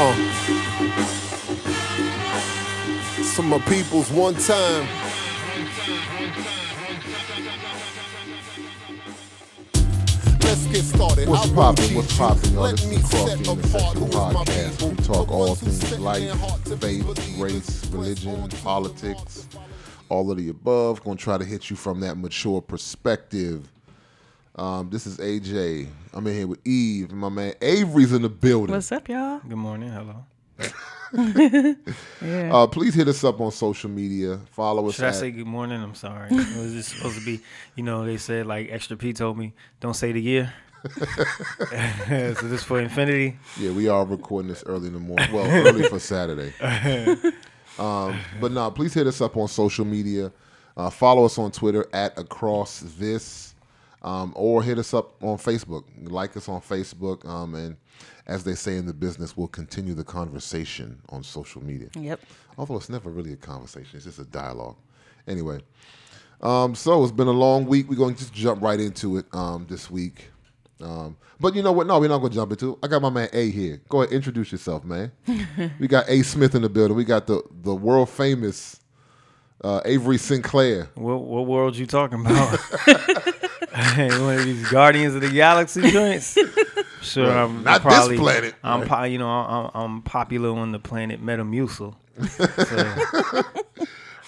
Uh. Some my peoples one time. Let's get started. What's poppin'? What's poppin', y'all? Let This me is set Coffee and apart Sexual Podcast. We talk all things life, their heart to faith, race, religion, press on to politics, all of the above. Gonna try to hit you from that mature perspective. Um, this is AJ. I'm in here with Eve and my man Avery's in the building. What's up, y'all? Good morning. Hello. Yeah. Uh, please hit us up on social media. Follow us. Should I at- say good morning? I'm sorry. It was just supposed to be, you know, they said like Extra P told me, don't say the year. so this for infinity. Yeah, we are recording this early in the morning. Well, early for Saturday. Um, but no, please hit us up on social media. Uh, follow us on Twitter at across this, um, or hit us up on Facebook. Like us on Facebook, um, and as they say in the business, we'll continue the conversation on social media. Yep. Although it's never really a conversation; it's just a dialogue. Anyway, um, so it's been a long week. We're going to just jump right into it um, this week. Um, but you know what? No, we're not going to jump into it. I got my man A here. Go ahead, introduce yourself, man. we got A Smith in the building. We got the the world famous uh, Avery Sinclair. What what world you talking about? One of these Guardians of the Galaxy joints. Sure, Well, I'm not this probably, planet, I'm, right? po- you know, I'm, I'm popular on the planet Metamucil.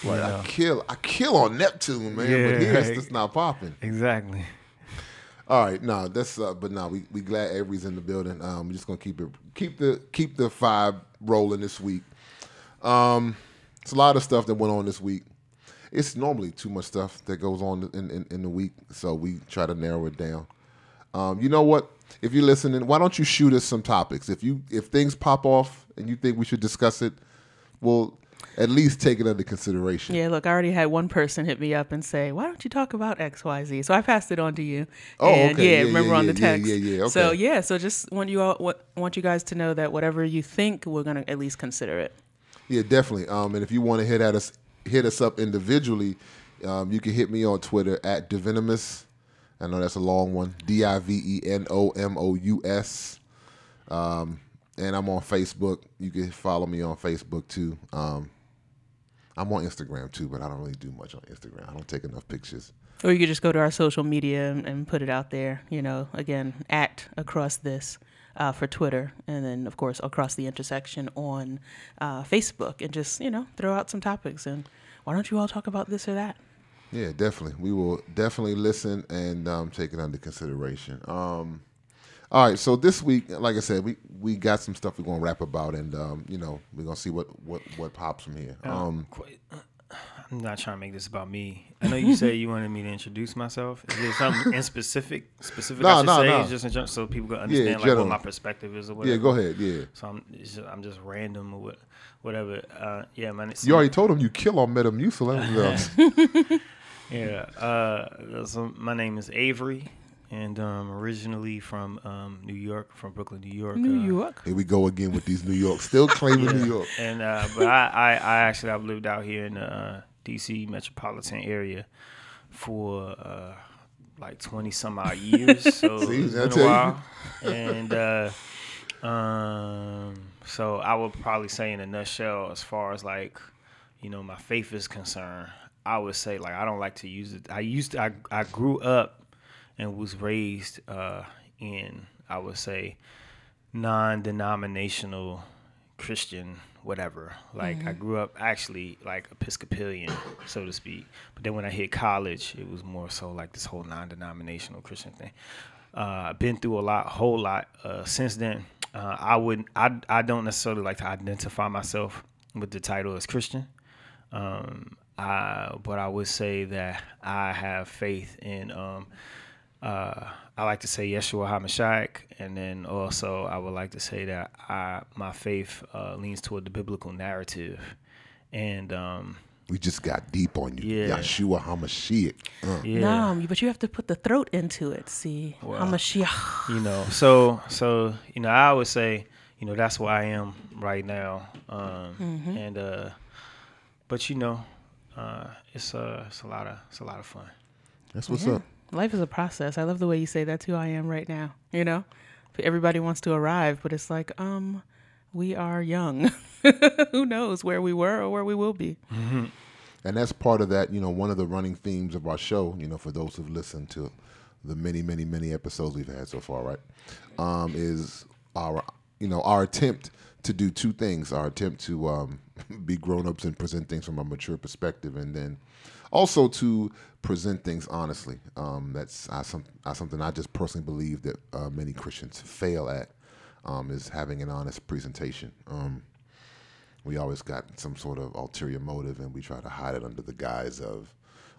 So, you I kill, I kill on Neptune, man. Yeah, but here it's right. just not popping. exactly. All right, no, that's uh, but no, we we glad Avery's in the building. Um, we're just gonna keep it keep the keep the five rolling this week. Um, it's a lot of stuff that went on this week. It's normally too much stuff that goes on in, in, in the week, so we try to narrow it down. Um, you know what? If you're listening, why don't you shoot us some topics? If you if things pop off and you think we should discuss it, we'll at least take it under consideration. Yeah, look, I already had one person hit me up and say, "Why don't you talk about X, Y, Z?" So I passed it on to you. Oh, and okay. Yeah, Yeah, remember yeah, on the yeah, yeah, text. yeah, yeah, So yeah, so just want you all what, want you guys to know that whatever you think, we're gonna at least consider it. Yeah, definitely. Um, and if you want to hit at us, hit us up individually. Um, you can hit me on Twitter at Divenomous. I know that's a long one. D I V E N O M O U S. Um, and I'm on Facebook. You can follow me on Facebook too. Um, I'm on Instagram too, but I don't really do much on Instagram. I don't take enough pictures. Or you could just go to our social media and, and put it out there. You know, again, at across this uh, for Twitter, and then of course across the intersection on uh, Facebook, and just you know throw out some topics. And why don't you all talk about this or that? Yeah, definitely. We will definitely listen and um, take it under consideration. Um, all right, so this week, like I said, we, we got some stuff we're gonna rap about, and um, you know we're gonna see what, what, what pops from here. Um, I'm not trying to make this about me. I know you said you wanted me to introduce myself. Is there something in specific, specific No, I should no, say, no. just in general, so people can understand like general. what my perspective is or whatever. yeah, go ahead. Yeah, So I'm, it's just, I'm just random or what, whatever. Uh, yeah, man. you already told him you kill on Metamucil. Uh, Yeah. Uh, so my name is Avery, and um, originally from um, New York, from Brooklyn, New York. New uh, York. here we go again with these New York, still claiming Yeah. New York. And uh, but I, I, I actually I've lived out here in the uh, D.C. metropolitan area for uh, like twenty some odd years. So See, it's I been tell a you. while. And uh, um, so I would probably say in a nutshell, as far as like you know my faith is concerned, I would say like I don't like to use it. I used to, I I grew up and was raised uh, in I would say non-denominational Christian whatever. Like I grew up actually like Episcopalian, so to speak. But then when I hit college, it was more so like this whole non-denominational Christian thing. Uh, I've been through a lot, whole lot uh, since then. Uh, I would, I, I don't necessarily like to identify myself with the title as Christian. Um, I, but I would say that I have faith in. Um, uh, I like to say Yeshua Hamashiach, and then also I would like to say that I my faith uh, leans toward the biblical narrative, and um, We just got deep on you, Yeah. Yeshua Hamashiach. Uh, yeah, No, but you have to put the throat into it. See, Well, Hamashiach. you know. So so you know, I would say you know that's where I am right now, um, and uh, but you know, uh, it's uh, it's a lot of it's a lot of fun. that's what's Yeah. up. Life is a process. I love the way you say that's who I am right now. You know, everybody wants to arrive, but it's like, um, we are young. Who knows where we were or where we will be? And that's part of that, you know, one of the running themes of our show, you know, for those who've listened to the many, many, many episodes we've had so far, right? Um, is our, you know, our attempt to do two things. Our attempt to um, be grown ups and present things from a mature perspective, and then also to present things honestly. Um, that's uh, some, uh, something I just personally believe that uh, many Christians fail at um, is having an honest presentation. Um, we always got some sort of ulterior motive, and we try to hide it under the guise of,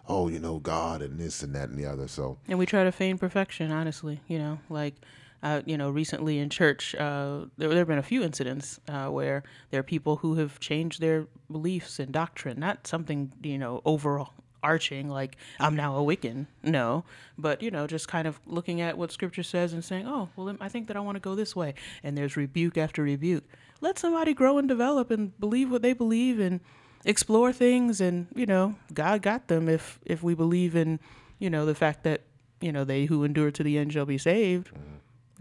oh, you know, God and this and that and the other. So And we try to feign perfection, honestly. You know, like, uh, you know, recently in church, uh, there, there have been a few incidents uh, where there are people who have changed their beliefs and doctrine, not something, you know, overarching, like, I'm now a Wiccan. No. But, you know, just kind of looking at what scripture says and saying, oh, well, I think that I want to go this way. And there's rebuke after rebuke. Let somebody grow and develop and believe what they believe and explore things and you know god got them if if we believe in you know the fact that you know they who endure to the end shall be saved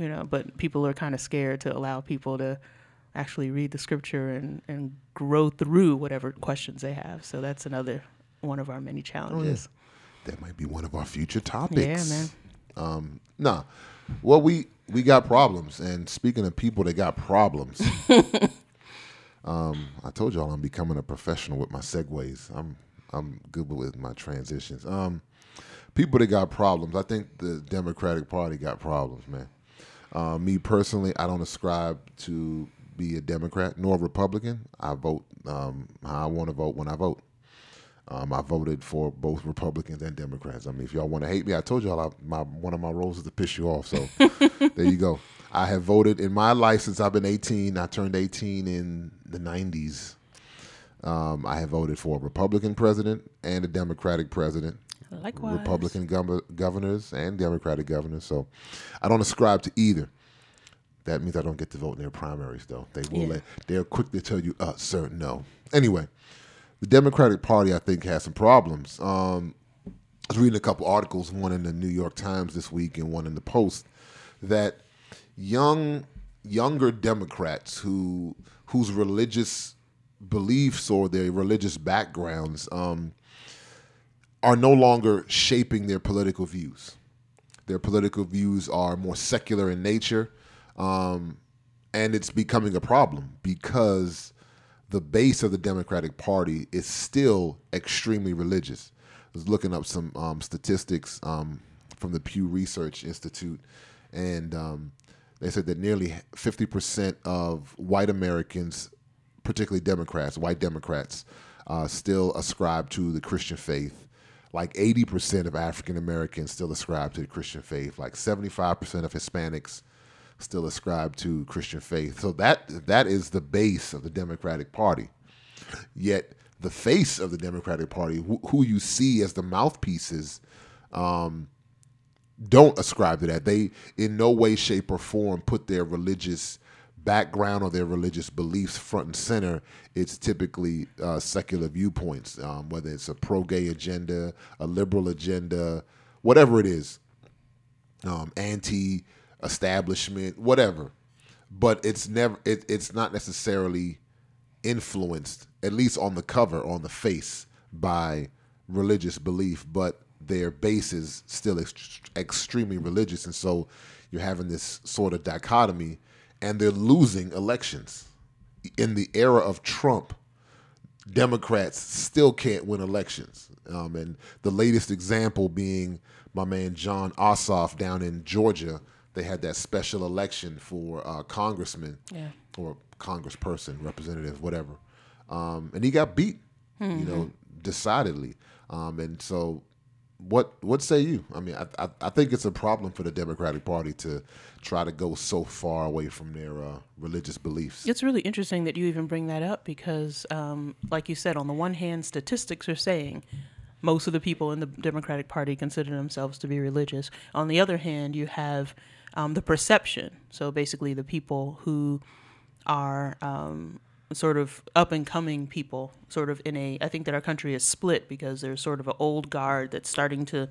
you know but people are kind of scared to allow people to actually read the scripture and and grow through whatever questions they have so that's another one of our many challenges that might be one of our future topics. yeah man Um, nah. Well, we we got problems, and speaking of people that got problems, um, I told y'all I'm becoming a professional with my segues. I'm I'm good with my transitions. Um, people that got problems. I think the Democratic Party got problems, man. Uh, me personally, I don't ascribe to be a Democrat nor a Republican. I vote um, how I want to vote when I vote. Um, I voted for both Republicans and Democrats. I mean, if y'all want to hate me, I told y'all I, my one of my roles is to piss you off. So there you go. I have voted in my life since I've been 18. I turned 18 in the 90s. Um, I have voted for a Republican president and a Democratic president. Likewise Republican gov- governors and Democratic governors. So I don't ascribe to either. That means I don't get to vote in their primaries, though. They will Yeah. let. They're quick to tell you, uh, sir, no. Anyway, the Democratic Party, I think, has some problems. Um, I was reading a couple articles, one in the New York Times this week and one in the Post, that young younger Democrats who whose religious beliefs or their religious backgrounds um, are no longer shaping their political views. Their political views are more secular in nature, um, and it's becoming a problem because the base of the Democratic Party is still extremely religious. I was looking up some um, statistics um, from the Pew Research Institute, and um, they said that nearly 50% of white Americans, particularly Democrats, white Democrats, uh, still ascribe to the Christian faith. Like 80% of African Americans still ascribe to the Christian faith. Like 75% of Hispanics still ascribe to Christian faith. So that that is the base of the Democratic Party. Yet the face of the Democratic Party, who, who you see as the mouthpieces, um, don't ascribe to that. They in no way, shape, or form put their religious background or their religious beliefs front and center. It's typically uh, secular viewpoints, um, whether it's a pro-gay agenda, a liberal agenda, whatever it is, um, anti-establishment, whatever. But it's never. It, it's not necessarily influenced, at least on the cover, on the face, by religious belief, but their base is still ex- extremely religious. And so you're having this sort of dichotomy, and they're losing elections. In the era of Trump, Democrats still can't win elections. Um, and the latest example being my man Jon Ossoff down in Georgia. They had that special election for uh, congressman Yeah. or congressperson, representative, whatever. Um, and he got beat, you know, decidedly. Um, and so, what what say you? I mean, I, I I think it's a problem for the Democratic Party to try to go so far away from their uh, religious beliefs. It's really interesting that you even bring that up because, um, like you said, on the one hand, statistics are saying most of the people in the Democratic Party consider themselves to be religious. On the other hand, you have um, the perception. So basically, the people who are um, sort of up and coming people, sort of in a. I think that our country is split because there's sort of an old guard that's starting to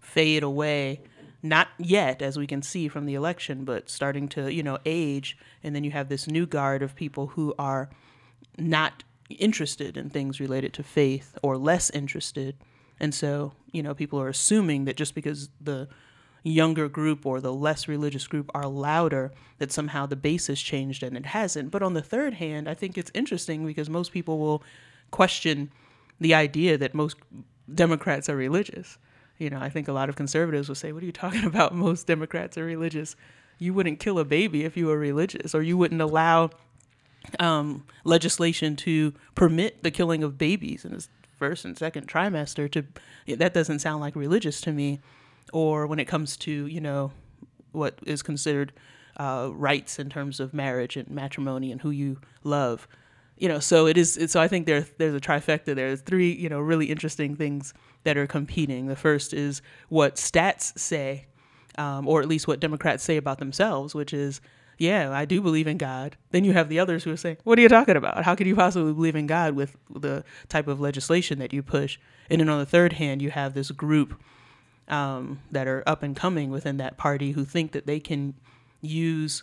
fade away not yet, as we can see from the election, but starting to, you know, age. And then you have this new guard of people who are not interested in things related to faith or less interested. And so, you know, people are assuming that just because the younger group or the less religious group are louder, that somehow the base has changed and it hasn't. But on the third hand, I think it's interesting because most people will question the idea that most Democrats are religious. You know, I think a lot of conservatives will say, What are you talking about? Most Democrats are religious. You wouldn't kill a baby if you were religious, or you wouldn't allow um, legislation to permit the killing of babies in the first and second trimester. To that doesn't sound like religious to me. Or when it comes to you know what is considered uh, rights in terms of marriage and matrimony and who you love, you know. So it is. So I think there there's a trifecta. There's three you know really interesting things that are competing. The first is what stats say, um, or at least what Democrats say about themselves, which is yeah, I do believe in God. Then you have the others who are saying, what are you talking about? How could you possibly believe in God with the type of legislation that you push? And then on the third hand, you have this group um, that are up and coming within that party who think that they can use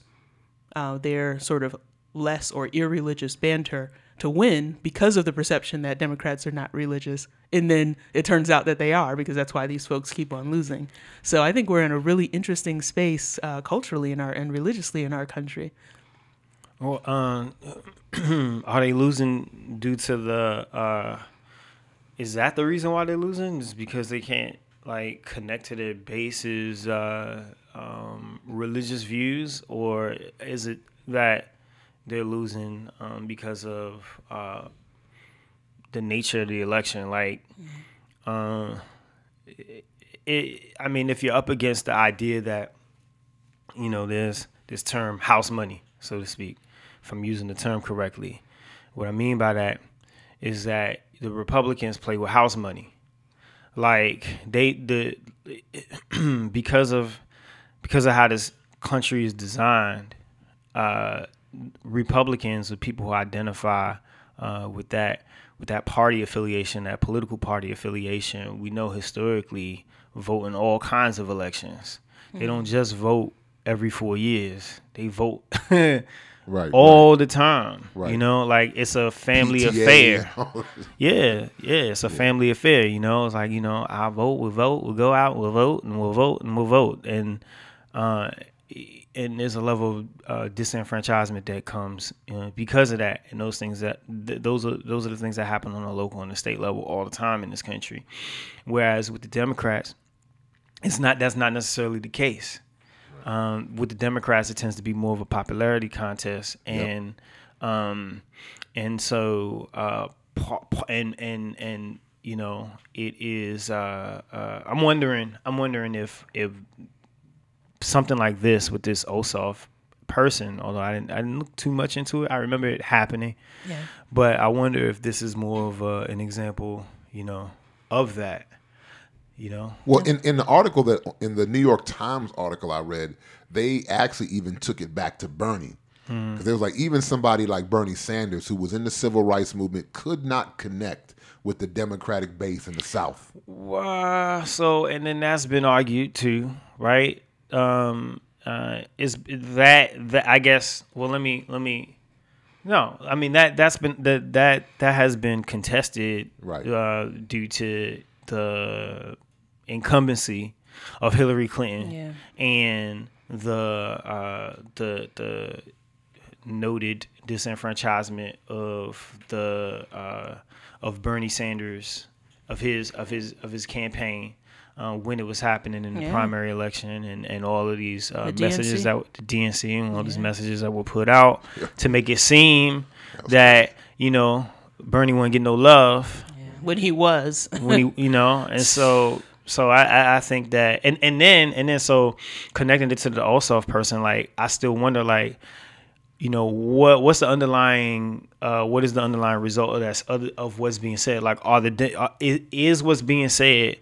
uh, their sort of less or irreligious banter to win because of the perception that Democrats are not religious. And then it turns out that they are because that's why these folks keep on losing. So I think we're in a really interesting space uh, culturally in our and religiously in our country. Well, um, are they losing due to the? Uh, is that the reason why they're losing? Is because they can't like connect to their base's uh, um, religious views, or is it that they're losing um, because of uh, the nature of the election. Like, uh, it, it, I mean, if you're up against the idea that you know there's this term house money, so to speak, if I'm using the term correctly, what I mean by that is that the Republicans play with house money. Like they the because of because of how this country is designed, uh, Republicans are people who identify uh, with that with that party affiliation, that political party affiliation. We know historically vote in all kinds of elections. Mm-hmm. They don't just vote every four years. They vote right all right. the time. Right. You know, like it's a family PTA. affair. yeah, yeah, it's a yeah. family affair. You know, it's like you know, I vote, we vote, we'll go out, we'll vote, and we'll vote, and we'll vote, and uh, and there's a level of uh, disenfranchisement that comes uh, because of that, and those things that th- those are those are the things that happen on a local and the state level all the time in this country. Whereas with the Democrats, it's not that's not necessarily the case. Um, with the Democrats, it tends to be more of a popularity contest, and yep. um, and so uh, and and and you know it is. Uh, uh, I'm wondering. I'm wondering if if something like this with this Ossoff person, although I didn't, I didn't look too much into it. I remember it happening. Yeah. But I wonder if this is more of a, an example, you know, of that. You know. Well, in, in the article that in the New York Times article I read, they actually even took it back to Bernie. Because hmm. there was like even somebody like Bernie Sanders, who was in the civil rights movement, could not connect with the Democratic base in the South. Wow. So, and then that's been argued too, right? um, uh, is that that I guess. Well, let me let me. No, I mean that that's been that that that has been contested right. uh, due to the incumbency of Hillary Clinton yeah. and the uh, the the noted disenfranchisement of the uh, of Bernie Sanders of his of his of his campaign uh, when it was happening in the yeah. primary election and, and all of these uh, the messages that the DNC and all yeah. these messages that were put out yeah. to make it seem that you know Bernie wouldn't get no love when he was when he you know and so so I, I think that and, and then and then so connecting it to the Ossoff person like I still wonder like you know what what's the underlying uh, what is the underlying result of that other of what's being said like are the are, is what's being said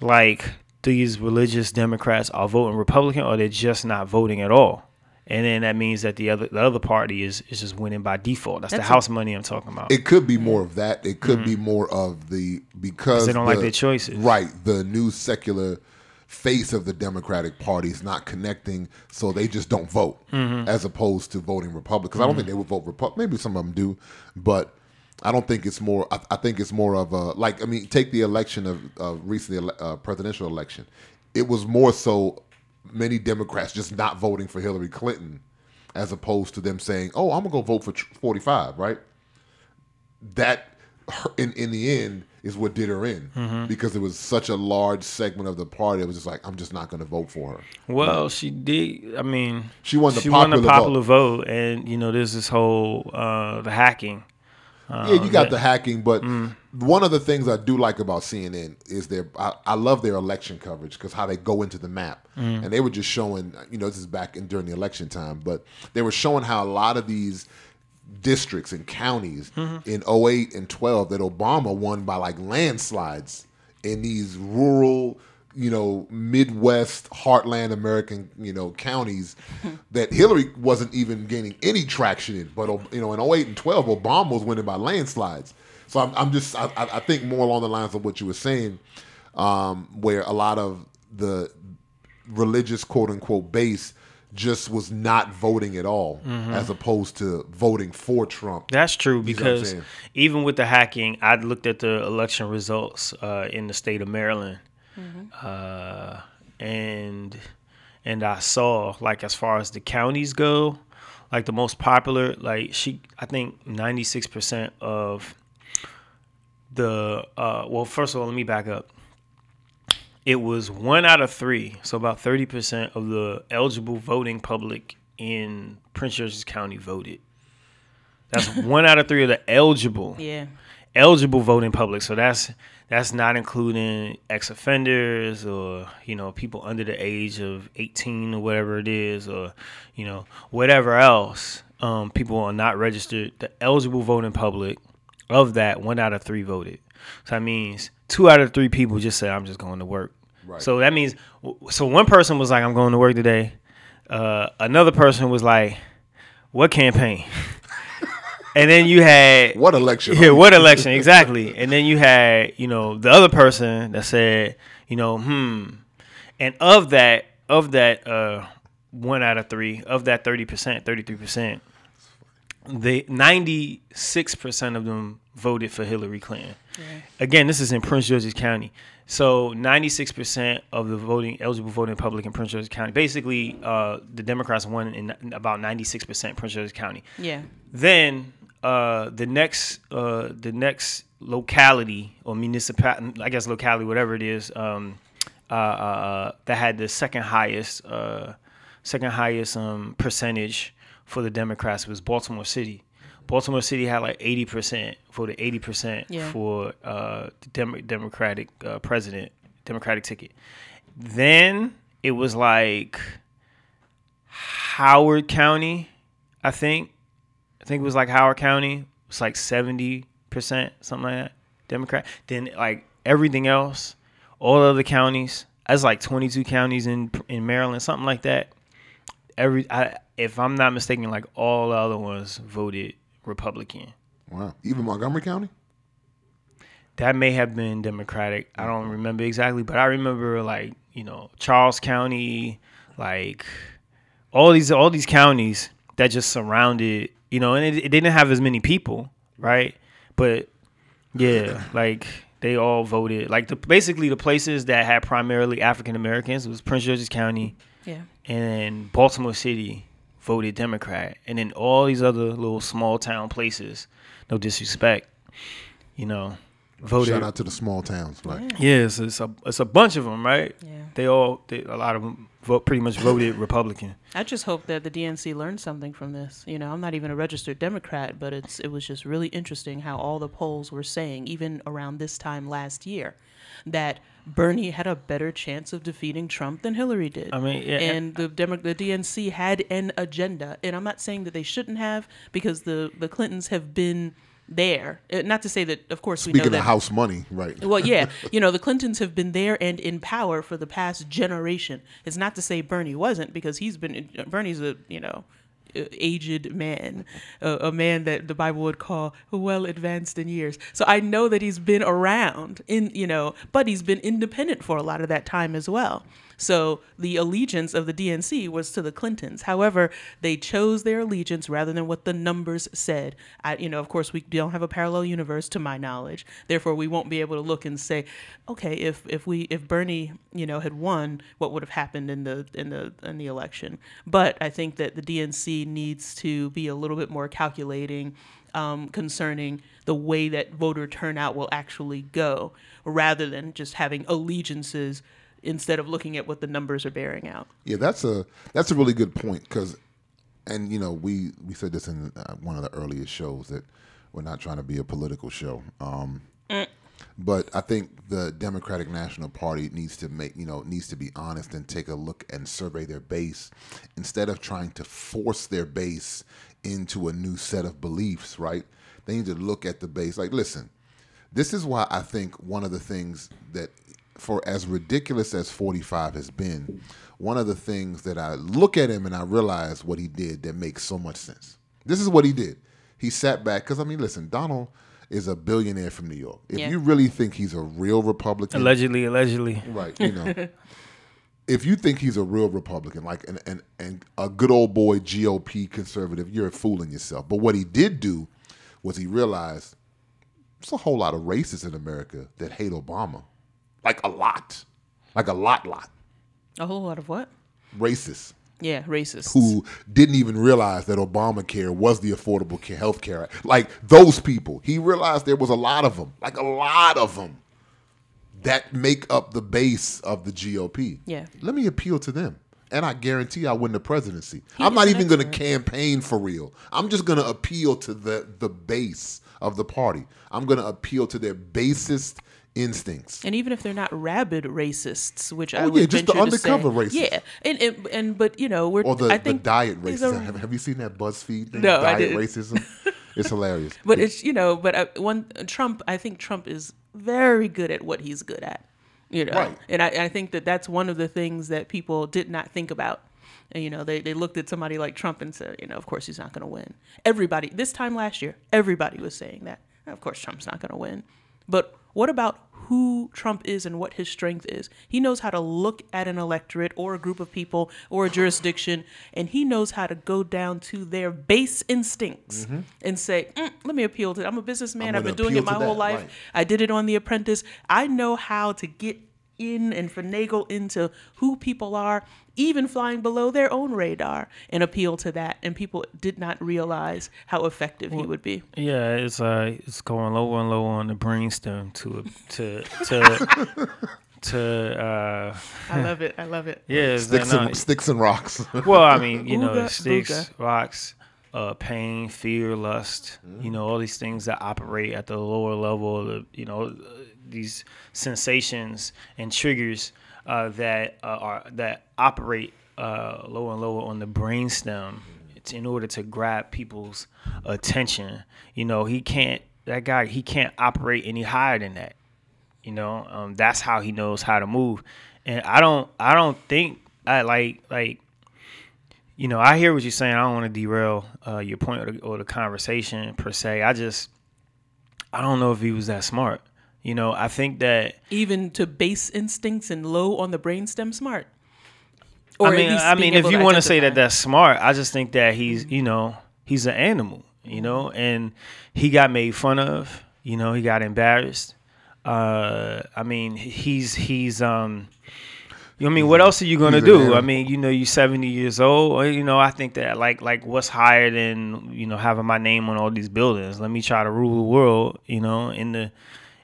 like these religious Democrats are voting Republican or they're just not voting at all. And then that means that the other the other party is is just winning by default. That's, That's the house a, money I'm talking about. It could be more of that. It could mm-hmm. be more of the because they don't the, like their choices. Right. The new secular face of the Democratic Party is not connecting, so they just don't vote, as opposed to voting Republican. Because I don't think they would vote Republican. Maybe some of them do, but I don't think it's more. I, I think it's more of a like. I mean, take the election of uh, recently uh, presidential election. It was more so many Democrats just not voting for Hillary Clinton, as opposed to them saying, "Oh, I'm gonna go vote for 45." Right? That in in the end is what did her in Mm-hmm. because it was such a large segment of the party. It was just like, I'm just not gonna vote for her. Well, she did. I mean, She won the she won the popular popular vote. and you know, there's this whole uh, the hacking. Yeah, you got that- the hacking, but Mm. one of the things I do like about CNN is their I, I love their election coverage because how they go into the map, Mm. and they were just showing. You know, this is back in during the election time, but they were showing how a lot of these districts and counties Mm-hmm. in 08 and 12 that Obama won by like landslides in these rural, you know, Midwest heartland American, you know, counties that Hillary wasn't even gaining any traction in. But you know, in 08 and 12, Obama was winning by landslides. So I'm, I'm just, I, I think more along the lines of what you were saying, um, where a lot of the religious quote unquote base just was not voting at all, as opposed to voting for Trump. That's true You see what I'm because even with the hacking, I looked at the election results uh, in the state of Maryland, uh, and and I saw like as far as the counties go, like the most popular, like she, I think ninety six percent of the uh, well, first of all, let me back up. It was one out of three, so about thirty percent of the eligible voting public in Prince George's County voted. That's one out of three of the eligible Yeah. eligible voting public. So that's that's not including ex offenders or you know people under the age of 18 or whatever it is or you know whatever else. Um, people are not registered. The eligible voting public of that one out of three voted. So that means two out of three people just said I'm just going to work. Right. So that means so one person was like I'm going to work today. Uh, another person was like, "What campaign?" and then you had What election? yeah, what election exactly? And then you had, you know, the other person that said, you know, hmm. And of that, of that, uh, one out of three, of that thirty percent, thirty-three percent, the ninety-six percent of them voted for Hillary Clinton. Again, this is in Prince George's County. So 96% of the voting eligible voting public in Prince George's County. Basically, uh, the Democrats won in about 96% Prince George's County. Yeah. Then uh, the next uh, the next locality or municipality, I guess locality, whatever it is, um, uh, uh, that had the second highest uh, second highest um, percentage for the Democrats was Baltimore City. Baltimore City had like eighty percent voted eighty percent for uh, the Dem- Democratic uh, president, Democratic ticket. Then it was like Howard County, I think. I think it was like Howard County. It's like seventy percent, something like that. Democrat. Then like everything else, all other counties. That's like twenty two counties in in Maryland, something like that. Every, I, if I'm not mistaken, like all the other ones voted Republican. Wow. Even Montgomery County? That may have been Democratic. I don't remember exactly, but I remember like you know Charles County, like all these all these counties that just surrounded you know, and it, it didn't have as many people, right? But yeah, like they all voted. Like the basically the places that had primarily African Americans was Prince George's County Yeah. and Baltimore City voted Democrat, and then all these other little small town places, no disrespect, you know, voted. Shout out to the small towns. Like, Yeah, it's, it's a it's a bunch of them, right? Yeah. They all they, a lot of them vote pretty much voted Republican. I just hope that the DNC learned something from this. You know, I'm not even a registered Democrat, but it's it was just really interesting how all the polls were saying, even around this time last year, that Bernie had a better chance of defeating Trump than Hillary did. I mean, yeah, and the Demo- the DNC had an agenda, and I'm not saying that they shouldn't have, because the the Clintons have been there. Uh, Not to say that, of course, we know speaking that of house money, right? well, yeah, you know, the Clintons have been there and in power for the past generation. It's not to say Bernie wasn't, because he's been Bernie's a you know aged man, a man that the Bible would call well advanced in years. So I know that he's been around in, you know, but he's been independent for a lot of that time as well. So the allegiance of the DNC was to the Clintons. However, they chose their allegiance rather than what the numbers said. I, you know, of course, we don't have a parallel universe to my knowledge. Therefore, we won't be able to look and say, okay, if if we if Bernie, you know, had won, what would have happened in the in the in the election? But I think that the DNC needs to be a little bit more calculating. Um, concerning the way that voter turnout will actually go, rather than just having allegiances instead of looking at what the numbers are bearing out. Yeah, that's a that's a really good point because, and you know, we we said this in uh, one of the earliest shows that we're not trying to be a political show. Um, But I think the Democratic National Party needs to make you know needs to be honest and take a look and survey their base instead of trying to force their base into a new set of beliefs. Right? They need to look at the base. Like, listen, this is why I think one of the things that, for as ridiculous as 45 has been, one of the things that I look at him and I realize what he did that makes so much sense. This is what he did. He sat back because I mean, listen, Donald is a billionaire from New York. If Yeah. you really think he's a real Republican, Allegedly, allegedly. right? You know, if you think he's a real Republican, like and and and a good old boy GOP conservative, you're fooling yourself. But what he did do was he realized there's a whole lot of racists in America that hate Obama, like a lot, like a lot, lot A whole lot of what? racists Yeah, racists. who didn't even realize that Obamacare was the Affordable Care Health Care Act. Like those people, he realized there was a lot of them, like a lot of them, that make up the base of the GOP. Yeah. Let me appeal to them. And I guarantee I win the presidency. I'm not even going to campaign for real. I'm just going to appeal to the the base of the party. I'm going to appeal to their basest instincts. And even if they're not rabid racists, which I Oh, would yeah, just the venture to say- undercover racists. yeah, and, and and but you know we're Or the, I the diet racism. are- Have, have you seen that BuzzFeed thing? No, I diet didn't. racism. It's hilarious. but it's you know but uh, one Trump I think Trump is very good at what he's good at, you know, Right. and I, I think that that's one of the things that people did not think about. And, you know, they, they looked at somebody like Trump and said, you know, of course he's not going to win. Everybody, this time last year, everybody was saying that. Of course, Trump's not going to win. But what about who Trump is and what his strength is? He knows how to look at an electorate or a group of people or a jurisdiction, and he knows how to go down to their base instincts and say, "Mm, let me appeal to It. I'm a businessman. I'm I've been doing it my whole that, life. right. I did it on The Apprentice. I know how to get in and finagle into who people are, even flying below their own radar, and appeal to that. And people did not realize how effective he would be. Yeah, it's uh, it's going lower and lower on the brainstem to to to to uh, I love it. I love it. yeah. Sticks and, sticks and rocks. Well, I mean, you know, Ooga sticks, booga. rocks, uh, pain, fear, lust. You know, all these things that operate at the lower level. Of the, you know, these sensations and triggers uh, that uh, are that operate uh, lower and lower on the brainstem. It's in order to grab people's attention. You know, he can't. That guy, he can't operate any higher than that. You know, um, that's how he knows how to move. And I don't, I don't think I like, like, you know, I hear what you're saying. I don't want to derail uh, your point or the, or the conversation per se. I just, I don't know if he was that smart. You know, I think that. Even to base instincts and low on the brainstem, smart. Or I mean, I mean, if you want to say that that's smart, I just think that he's, you know, he's an animal, you know, and he got made fun of, you know, he got embarrassed. Uh, I mean, he's he's um, I mean, what else are you gonna he's do? I mean, you know, you're seventy years old. or, You know, I think that like like what's higher than you know having my name on all these buildings? Let me try to rule the world. You know, in the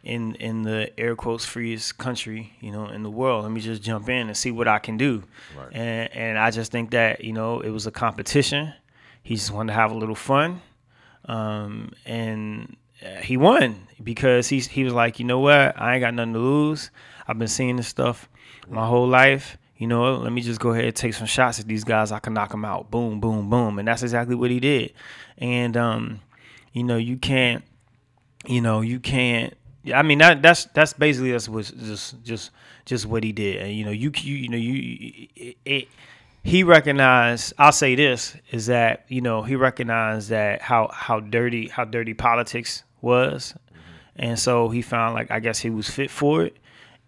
in in the air quotes freest country, you know, in the world. Let me just jump in and see what I can do. Right. And and I just think that you know it was a competition. He just wanted to have a little fun, um, and uh, he won because he's he was like, you know what, I ain't got nothing to lose. I've been seeing this stuff my whole life. You know, let me just go ahead and take some shots at these guys. I can knock them out. Boom, boom, boom, and that's exactly what he did. And um, you know, you can't you know you can't i mean that that's that's basically that's what just just just what he did. And you know you you, you know you it, it he recognized I'll say this is that you know he recognized that how how dirty how dirty politics was. And so he found like I guess he was fit for it.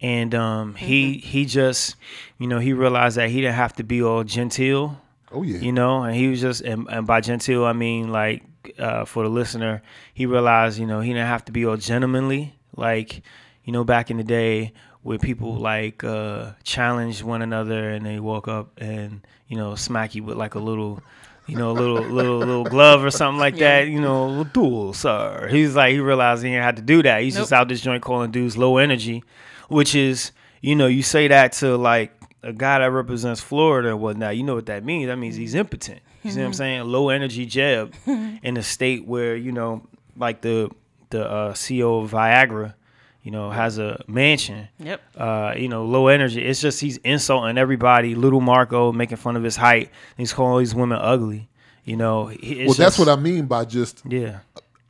And um he he just you know he realized that he didn't have to be all genteel. Oh yeah. you know and he was just and, and by genteel i mean like uh, for the listener he realized you know he didn't have to be all gentlemanly like you know back in the day where people like uh challenge one another and they walk up and you know smack you with like a little you know, a little little little glove or something like Yeah. that. You know, duel, sir. He's like he realized he didn't have to do that. He's just out this joint calling dudes low energy, which is you know you say that to like a guy that represents Florida and whatnot. You know what that means? That means he's impotent. You see what I'm saying? Low energy jeb in a state where you know like the the uh, CEO of Viagra, you know, has a mansion Yep. uh, you know, low energy. It's just he's insulting everybody. Little Marco making fun of his height. He's calling all these women ugly. You know, he- it's well, that's what I mean by just Yeah,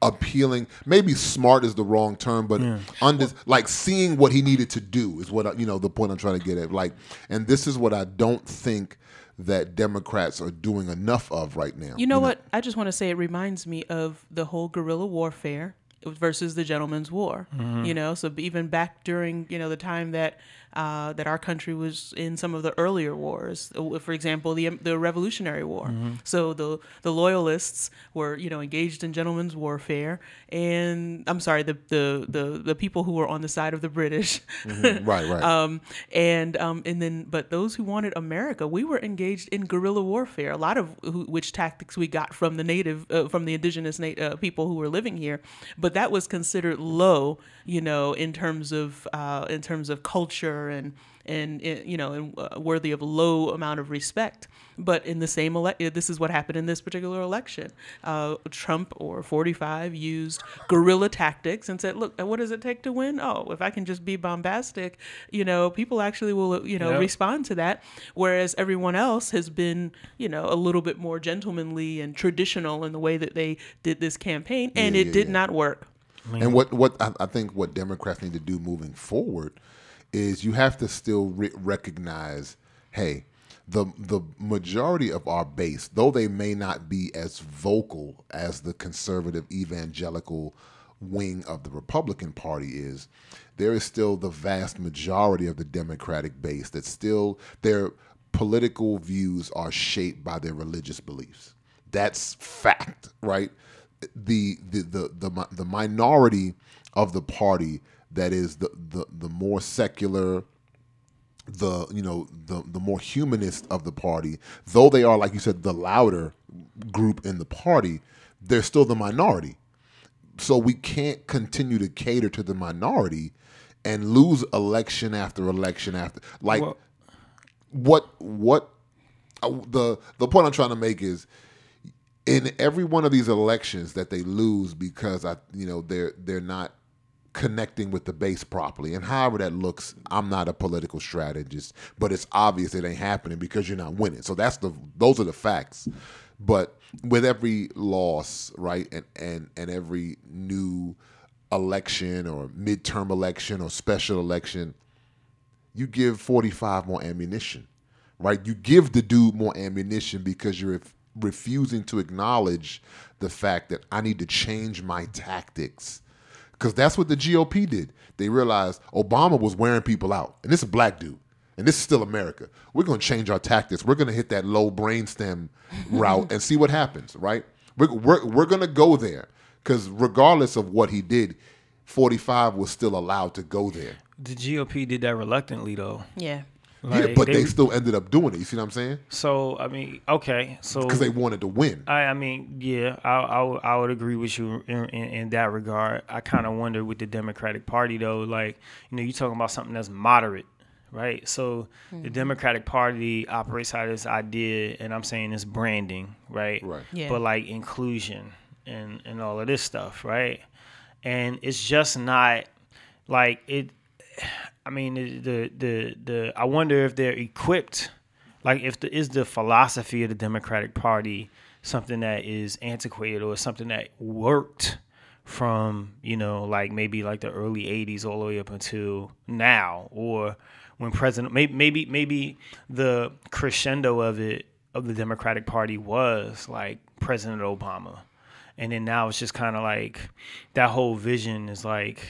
appealing. Maybe smart is the wrong term, but under like seeing what he needed to do is what I, you know the point I'm trying to get at. Like, and this is what I don't think that Democrats are doing enough of right now. You know what? I just want to say it reminds me of the whole guerrilla warfare versus the gentleman's war. You mm-hmm. know, so even back during you know the time that uh, that our country was in some of the earlier wars, uh, for example, the the Revolutionary War. So the the loyalists were you know engaged in gentleman's warfare, and I'm sorry, the the the, the people who were on the side of the British. right, right. um, and um, and then but those who wanted America, we were engaged in guerrilla warfare. A lot of who, which tactics we got from the native, uh, from the indigenous na- uh, people who were living here, but that was considered low, you know, in terms of uh, in terms of culture and and uh, you know and uh, worthy of a low amount of respect. But in the same election, this is what happened in this particular election. Uh, Trump or 45 used guerrilla tactics and said, "Look, what does it take to win? Oh, if I can just be bombastic, you know, people actually will, you know, Yep. respond to that. Whereas everyone else has been, you know, a little bit more gentlemanly and traditional in the way that they did this campaign, and Yeah, it yeah, did yeah. not work. And what what I, I think what Democrats need to do moving forward is you have to still re- recognize, hey, the the majority of our base, though they may not be as vocal as the conservative evangelical wing of the Republican Party is, there is still the vast majority of the Democratic base that still their political views are shaped by their religious beliefs. That's fact, right? The the the the, the minority of the party that is the, the the more secular the you know the the more humanist of the party though they are like you said the louder group in the party they're still the minority. So we can't continue to cater to the minority and lose election after election after like Well- what what uh, the the point I'm trying to make is in every one of these elections that they lose because I you know they're they're not connecting with the base properly and however that looks I'm not a political strategist but it's obvious it ain't happening because you're not winning so that's the those are the facts but with every loss right and and and every new election or midterm election or special election you give 45 more ammunition, right? You give the dude more ammunition because you're refusing to acknowledge the fact that I need to change my tactics. Because that's what the GOP did. They realized Obama was wearing people out, and this is a black dude, and this is still America. We're going to change our tactics. We're going to hit that low brainstem route and see what happens, right? We're, we're, we're going to go there because regardless of what he did, 45 was still allowed to go there. the GOP did that reluctantly though. Yeah. Yeah, but they, they- still ended up doing it. You see what I'm saying? So I mean, okay, so Because they wanted to win. I, I mean, yeah, I, I, would- I would agree with you in, in, in that regard. I kind of wonder with the Democratic Party though, like you know, you're talking about something that's moderate, right? So the mm-hmm. Democratic Party operates out of this idea, and I'm saying it's branding, right? Right. Yeah. But like inclusion and and all of this stuff, right? And it's just not like it. I mean, the the the, I wonder if they're equipped like if the is the philosophy of the Democratic Party something that is antiquated or something that worked from you know like maybe like the early 80s all the way up until now or when President maybe maybe maybe the crescendo of it of the Democratic Party was like President Obama, and then now it's just kind of like that whole vision is like.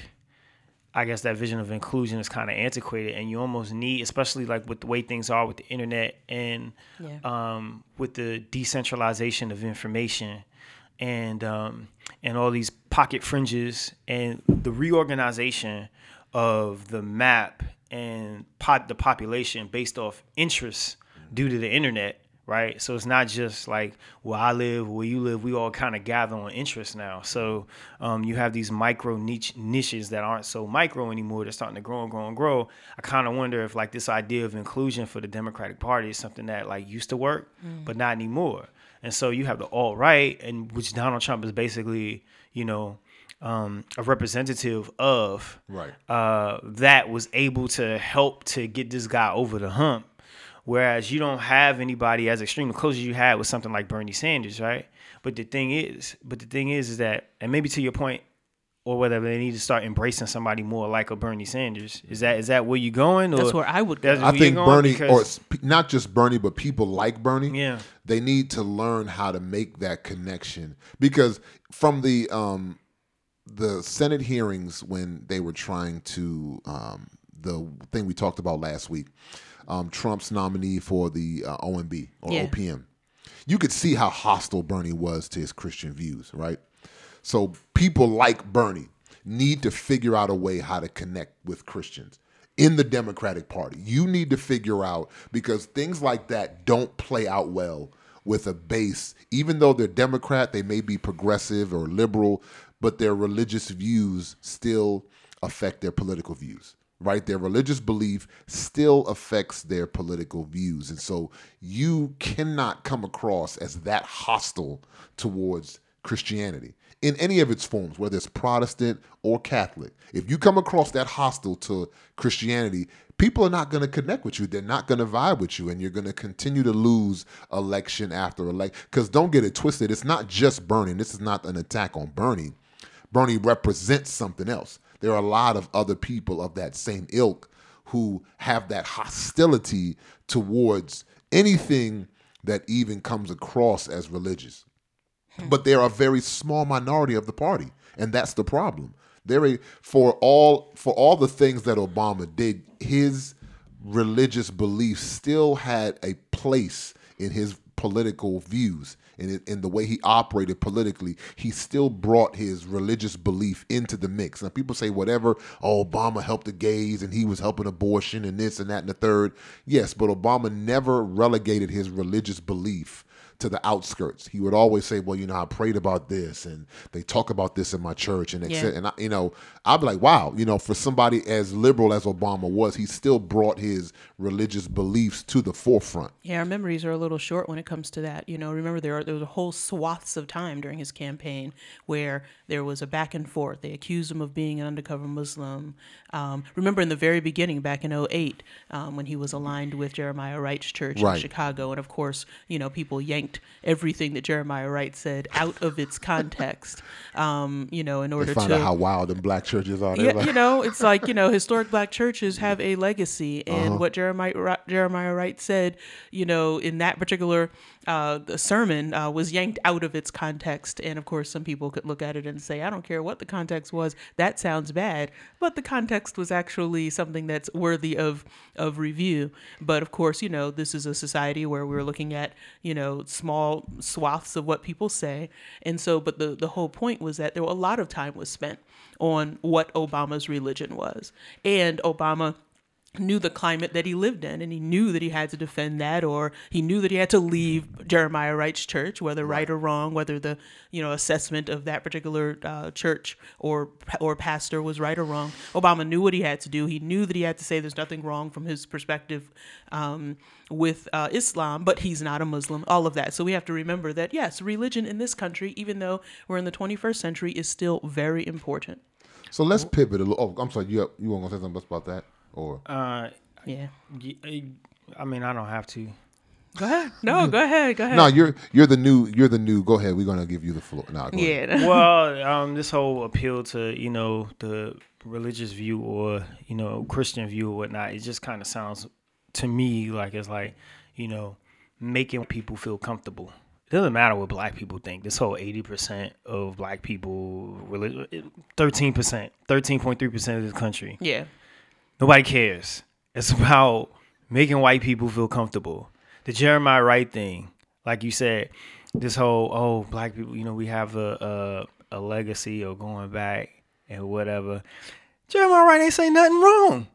I guess that vision of inclusion is kind of antiquated, and you almost need, especially like with the way things are with the internet and Yeah. um, with the decentralization of information and um, and all these pocket fringes and the reorganization of the map and pot the population based off interests due to the internet right so it's not just like where i live where you live we all kind of gather on interests now so um, you have these micro niche niches that aren't so micro anymore they're starting to grow and grow and grow i kind of wonder if like this idea of inclusion for the democratic party is something that like used to work but not anymore and so you have the alt right, and which Donald Trump is basically, you know, um, a representative of. Right. Uh, that was able to help to get this guy over the hump. Whereas you don't have anybody as extreme. The closest you had was something like Bernie Sanders, right? But the thing is, but the thing is, is that, and maybe to your point, or whether they need to start embracing somebody more like a Bernie Sanders. Is that is that where you going? Or That's where I would go. I think? Bernie, Because- or not just Bernie, but people like Bernie, Yeah. they need to learn how to make that connection because from the um, the Senate hearings when they were trying to um, the thing we talked about last week, um, Trump's nominee for the uh, OMB or Yeah. OPM, you could see how hostile Bernie was to his Christian views, right? So people like Bernie need to figure out a way how to connect with Christians in the Democratic Party. You need to figure out because things like that don't play out well with a base. Even though they're Democrat, they may be progressive or liberal, but their religious views still affect their political views. Right? Their religious belief still affects their political views. And so you cannot come across as that hostile towards Christianity in any of its forms, whether it's Protestant or Catholic. If you come across that hostile to Christianity, people are not going to connect with you. They're not going to vibe with you, and you're going to continue to lose election after election. Because don't get it twisted, it's not just Bernie. This is not an attack on Bernie. Bernie represents something else. There are a lot of other people of that same ilk who have that hostility towards anything that even comes across as religious. Hmm. But they're a very small minority of the party, and that's the problem. They're a, for all for all the things that Obama did, his religious beliefs still had a place in his political views and in, the way he operated politically. He still brought his religious belief into the mix. Now people say whatever, oh, Obama helped the gays and he was helping abortion and this and that and the third. Yes, but Obama never relegated his religious belief to the outskirts. He would always say, "Well, you know, I prayed about this, and they talk about this in my church." And Yeah. and I, you know, I'd be like, "Wow, you know, for somebody as liberal as Obama was, he still brought his religious beliefs to the forefront." Yeah, our memories are a little short when it comes to that. You know, remember there are, there was a whole swaths of time during his campaign where there was a back and forth. They accused him of being an undercover Muslim. Um, remember in the very beginning, back in 08, um, when he was aligned with Jeremiah Wright's church in Chicago, and of course, you know, people yanked everything that Jeremiah Wright said out of its context. Um, you know, in order find to out how wild them black churches are. Yeah, like, you know, it's like you know, historic black churches have a legacy, and Uh-huh. what Jeremiah Jeremiah Wright said, you know, in that particular uh, sermon uh, was yanked out of its context, and of course, some people could look at it and say, I don't care what the context was, that sounds bad, but the context was actually something that's worthy of of review. But of course, you know, this is a society where we're looking at you know small swaths of what people say, and so, but the the whole point was that there were a lot of time was spent on what Obama's religion was. And Obama knew the climate that he lived in and he knew that he had to defend that or he knew that he had to leave Jeremiah Wright's church whether right, or wrong whether the you know assessment of that particular uh, church or or pastor was right or wrong Obama knew what he had to do he knew that he had to say there's nothing wrong from his perspective um, with uh, Islam but he's not a Muslim all of that so we have to remember that yes religion in this country even though we're in the 21st century is still very important so let's pivot a little. Oh, I'm sorry. You you want to say something else about that or? Uh, yeah y- I mean, I don't have to. go ahead no go ahead go ahead No, you're you're the new you're the new. Go ahead. We're gonna give you the floor. No, go ahead. yeah well, um, this whole appeal to you know the religious view or you know Christian view or whatnot, it just kind of sounds to me like it's like you know making people feel comfortable. It doesn't matter what black people think. This whole eighty percent of black people, thirteen percent, thirteen point three percent of the country, Yeah. Nobody cares. It's about making white people feel comfortable. The Jeremiah Wright thing, like you said, this whole oh black people, you know, we have a a, a legacy of going back and whatever. Jeremiah Wright ain't saying nothing wrong.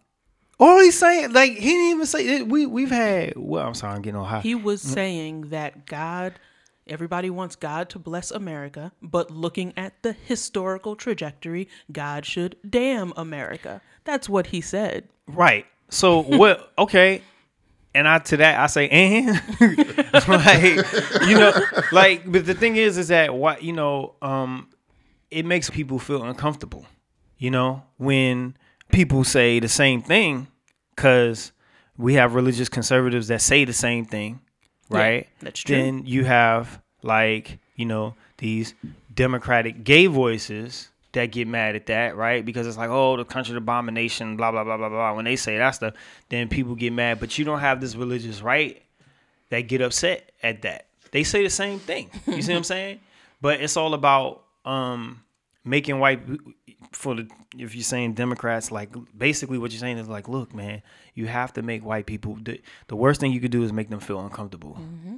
All he's saying, like he didn't even say. We we've had. Well, I'm sorry, I'm getting on high. He was mm. saying that God, everybody wants God to bless America, but looking at the historical trajectory, God should damn America. That's what he said. Right. So what? Okay. And I to that I say and like you know like but the thing is is that what you know um it makes people feel uncomfortable you know when people say the same thing because we have religious conservatives that say the same thing right? that's true. then you have like you know these democratic gay voices that get mad at that right? Because it's like oh the country abomination blah blah blah blah blah when they say that stuff then people get mad. But you don't have this religious right that get upset at that. They say the same thing. You see what i'm saying? But it's all about um making white for the if you're saying democrats like basically what you're saying is like look man you have to make white people the, the worst thing you could do is make them feel uncomfortable. Mm-hmm.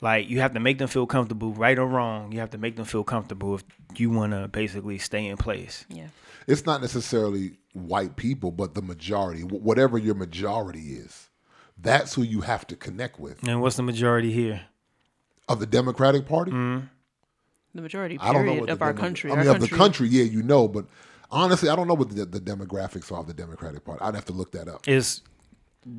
Like you have to make them feel comfortable right or wrong you have to make them feel comfortable if you want to basically stay in place. Yeah. It's not necessarily white people, but the majority, whatever your majority is, that's who you have to connect with. and what's the majority here? Of the Democratic Party, mm-hmm. The majority I don't know period what of the our demo- country. I our mean, of the country, yeah, you know, but honestly, I don't know what the, the demographics are of the Democratic Party. I'd have to look that up. it's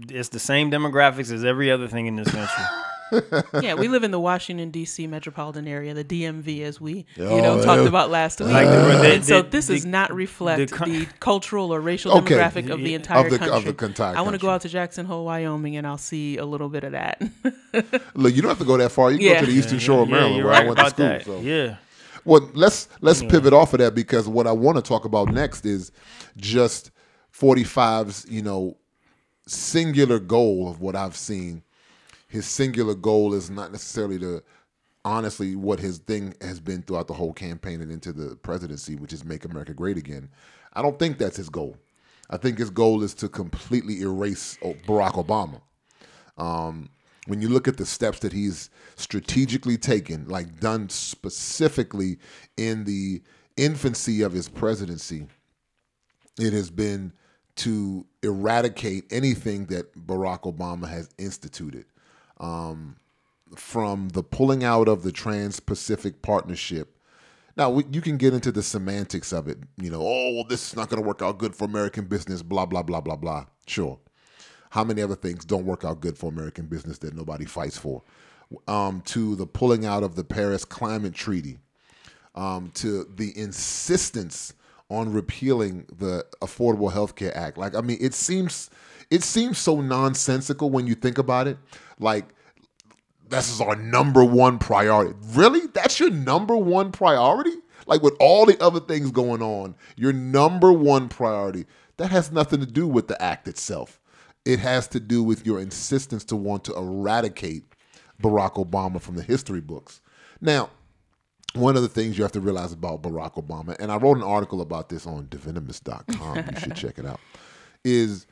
it's the same demographics as every other thing in this country yeah, we live in the Washington D.C. metropolitan area, the DMV, as we you Oh, know talked about last week. Like the- the- and so this the- does not reflect the the, cultural or racial Okay. demographic of the entire Of the- country. of the entire I want to go out to Jackson Hole, Wyoming, and I'll see a little bit of that. Look, you don't have to go that far. You can Yeah. go to the Eastern Shore of Maryland, you're where right I went to school. that. So. yeah Well, let's let's pivot off of that because what I want to talk about next is just 45's, you know, singular goal of what I've seen. His singular goal is not necessarily to honestly what his thing has been throughout the whole campaign and into the presidency, which is make America great again. I don't think that's his goal. I think his goal is to completely erase Barack Obama um, when you look at the steps that he's strategically taken, like done specifically in the infancy of his presidency, it has been to eradicate anything that Barack Obama has instituted. Um, from the pulling out of the Trans Pacific Partnership. Now, we, you can get into the semantics of it. You know, oh, well, this is not going to work out good for American business, blah, blah, blah, blah, blah. Sure how many other things don't work out good for American business that nobody fights for, um, to the pulling out of the Paris Climate Treaty, um, to the insistence on repealing the Affordable Health Care Act. Like, I mean, it seems it seems so nonsensical when you think about it. Like, this is our number one priority. Really? That's your number one priority? Like with all the other things going on, your number one priority, that has nothing to do with the act itself. It has to do with your insistence to want to eradicate Barack Obama from the history books. Now, one of the things you have to realize about Barack Obama, and I wrote an article about this on divenomous.com, you should check it out, is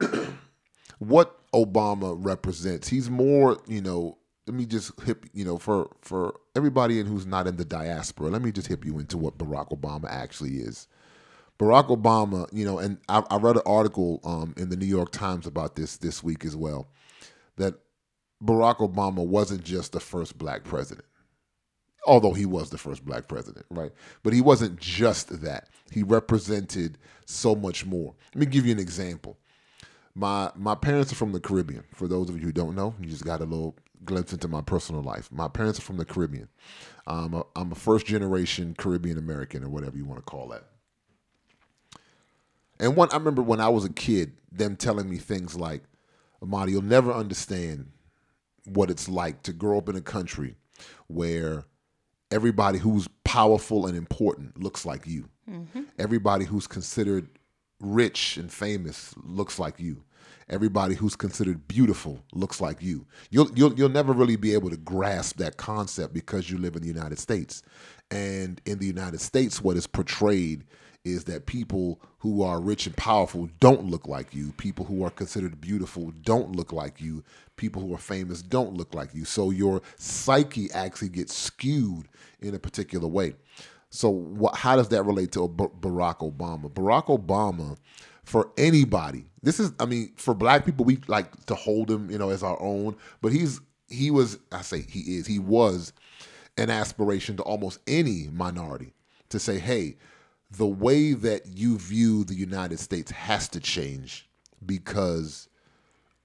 what Obama represents. He's more, you know, let me just hip, you know, for for everybody in who's not in the diaspora, let me just hip you into what Barack Obama actually is. Barack Obama, you know, and I, I read an article um, in the New York Times about this this week as well, that Barack Obama wasn't just the first black president, although he was the first black president, right? But he wasn't just that. He represented so much more. Let me give you an example. My my parents are from the Caribbean. For those of you who don't know, you just got a little glimpse into my personal life. My parents are from the Caribbean. I'm a, I'm a first generation Caribbean American, or whatever you want to call that. And one, I remember when I was a kid, them telling me things like, "Amadi, you'll never understand what it's like to grow up in a country where everybody who's powerful and important looks like you." Mm-hmm. Everybody who's considered rich and famous looks like you. Everybody who's considered beautiful looks like you. You'll you'll you'll never really be able to grasp that concept because you live in the United States. And in the United States what is portrayed is that people who are rich and powerful don't look like you. People who are considered beautiful don't look like you. People who are famous don't look like you. So your psyche actually gets skewed in a particular way. So what, how does that relate to Barack Obama? Barack Obama, for anybody, this is, I mean, for black people, we like to hold him, you know, as our own, but he's, he was, I say he is, he was an aspiration to almost any minority to say, hey, the way that you view the United States has to change because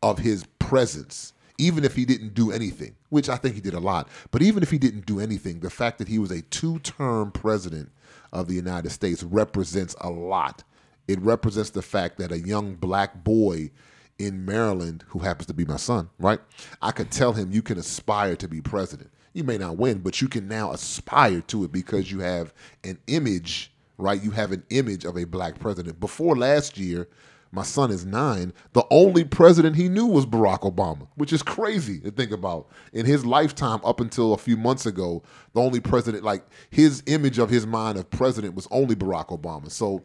of his presence, even if he didn't do anything, which I think he did a lot. But even if he didn't do anything, the fact that he was a two term president of the United States represents a lot. It represents the fact that a young black boy in Maryland, who happens to be my son, right? I could tell him you can aspire to be president. You may not win, but you can now aspire to it because you have an image, right? You have an image of a black president. Before last year, my son is nine. The only president he knew was Barack Obama, which is crazy to think about. In his lifetime, up until a few months ago, the only president, like his image of his mind of president was only Barack Obama. So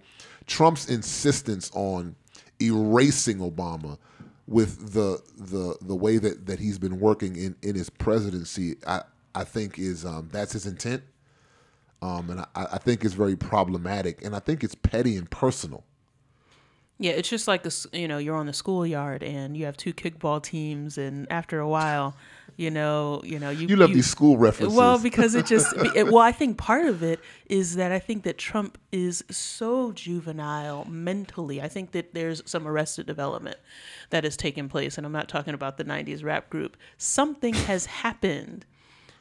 Trump's insistence on erasing Obama with the the the way that, that he's been working in, in his presidency, I, I think is um, that's his intent. Um, and I, I think it's very problematic and I think it's petty and personal. Yeah, it's just like this. You know, you're on the schoolyard and you have two kickball teams, and after a while, you know, you know, you You love these school references. Well, because it just it, well, I think part of it is that I think that Trump is so juvenile mentally. I think that there's some arrested development that has taken place, and I'm not talking about the '90s rap group. Something has happened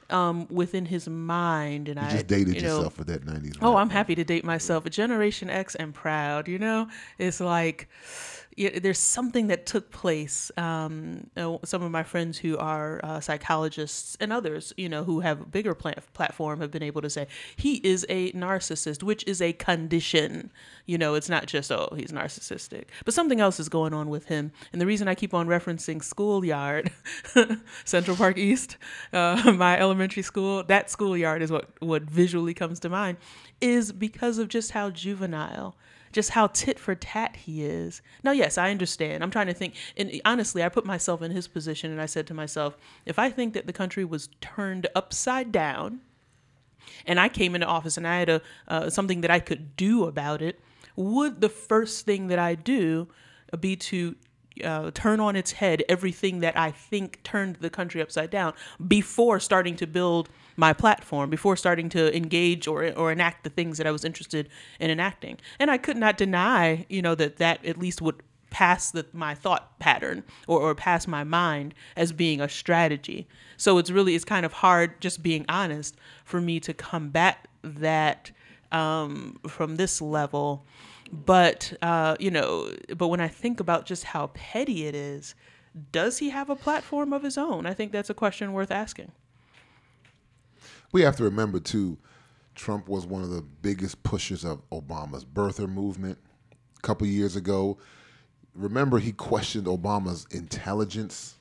um, within his mind, and you I just dated you know, yourself for that 90s. Oh. I'm happy to date myself. A Generation X and proud, you know? It's like there's something that took place. Um, know, some of my friends who are uh, psychologists and others, you know, who have a bigger pla- platform have been able to say he is a narcissist, which is a condition. You know, it's not just, oh, he's narcissistic. But something else is going on with him. And the reason I keep on referencing schoolyard, Central Park East, uh, my elementary school, that schoolyard is what, what visually comes to mind, is because of just how juvenile just how tit for tat he is. Now, yes, I understand. I'm trying to think. And honestly, I put myself in his position and I said to myself, if I think that the country was turned upside down and I came into office and I had a, uh, something that I could do about it, would the first thing that I do be to uh, turn on its head everything that I think turned the country upside down before starting to build my platform, before starting to engage or or enact the things that I was interested in enacting. And I could not deny, you know, that that at least would pass the, my thought pattern or, or pass my mind as being a strategy. So it's really it's kind of hard, just being honest, for me to combat that um, from this level but uh, you know, but when I think about just how petty it is, does he have a platform of his own? I think that's a question worth asking. We have to remember too, Trump was one of the biggest pushers of Obama's birther movement a couple years ago. Remember, he questioned Obama's intelligence,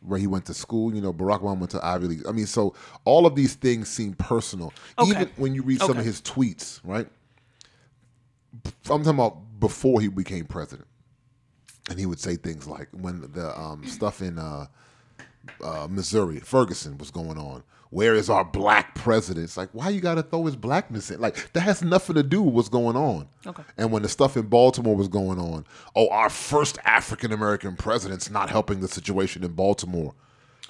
where he went to school. You know, Barack Obama went to Ivy League. I mean, so all of these things seem personal. Okay. Even when you read some of his tweets, right? I'm talking about before he became president, and he would say things like when the um, stuff in uh, uh, Missouri, Ferguson was going on. Where is our black president? It's like, why you got to throw his blackness in? Like, that has nothing to do with what's going on. Okay. And when the stuff in Baltimore was going on, oh, our first African American president's not helping the situation in Baltimore.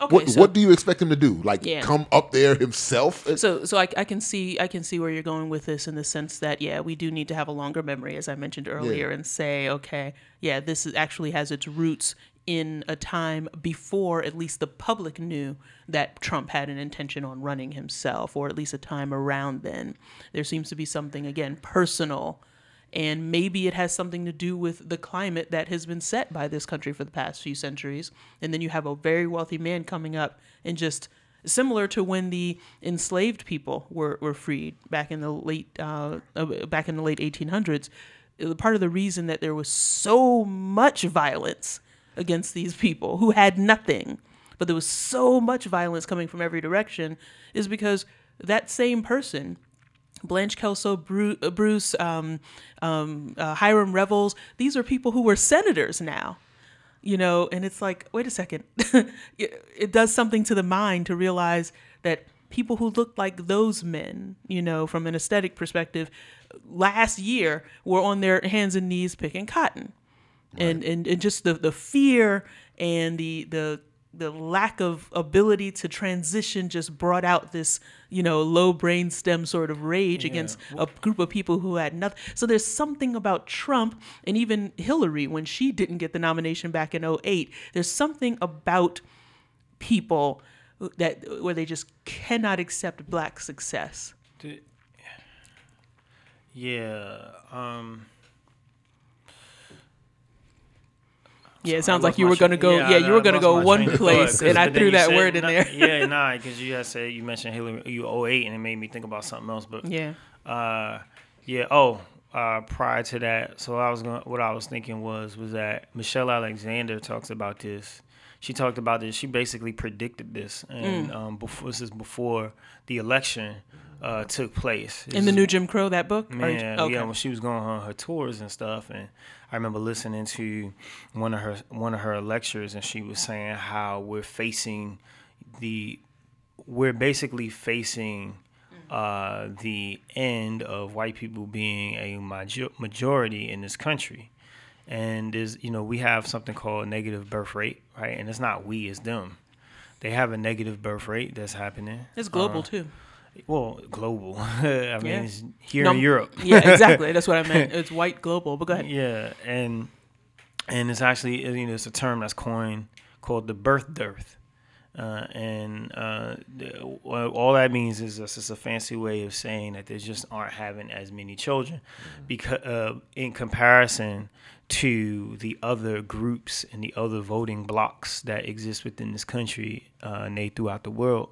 Okay, what, so- what do you expect him to do? Like, Yeah. come up there himself? So, so I, I can see I can see where you're going with this in the sense that yeah, we do need to have a longer memory, as I mentioned earlier, Yeah. and say okay, yeah, this is, actually has its roots in a time before at least the public knew that Trump had an intention on running himself, or at least a time around then. There seems to be something again personal. And maybe it has something to do with the climate that has been set by this country for the past few centuries. And then you have a very wealthy man coming up and just similar to when the enslaved people were, were freed back in the late uh, uh, back in the late 1800s. Uh, Part of the reason that there was so much violence against these people who had nothing, but there was so much violence coming from every direction, is because that same person Blanche Kelso, Bruce, Bruce um, um, uh, Hiram Revels. These are people who were senators now, you know, and it's like, wait a second. it, it does something to the mind to realize that people who looked like those men, you know, from an aesthetic perspective, last year were on their hands and knees picking cotton. And, and and just the, the fear and the the the lack of ability to transition just brought out this, you know, low brain stem sort of rage against a group of people who had nothing. So there's something about Trump and even Hillary when she didn't get the nomination back in 08. There's something about people that where they just cannot accept black success. Yeah. Um. Yeah, it sounds like you were gonna go. Yeah, you were gonna go one place, and I threw that word in there. Yeah, nah, because you had said you mentioned Hillary, you 08, and it made me think about something else. But Yeah. uh, yeah. Oh, uh, prior to that, so I was going. What I was thinking was was that Michelle Alexander talks about this. She talked about this. She basically predicted this, and Mm. um, before this is before the election uh, took place. This In the new Jim Crow, that book. Man, okay. yeah, when she was going on her tours and stuff, and I remember listening to one of her one of her lectures, and she was saying how we're facing the we're basically facing uh, the end of white people being a major- majority in this country, and is you know we have something called negative birth rate, right? And it's not we, it's them. They have a negative birth rate that's happening. It's global Uh, too. Well, global. I mean, Yeah. it's here No, in Europe. yeah, exactly. That's what I meant. It's white global. But go ahead. Yeah, and and it's actually you know it's a term that's coined called the birth dearth, uh, and uh, all that means is it's just a fancy way of saying that they just aren't having as many children, because uh, in comparison to the other groups and the other voting blocks that exist within this country uh, and they throughout the world.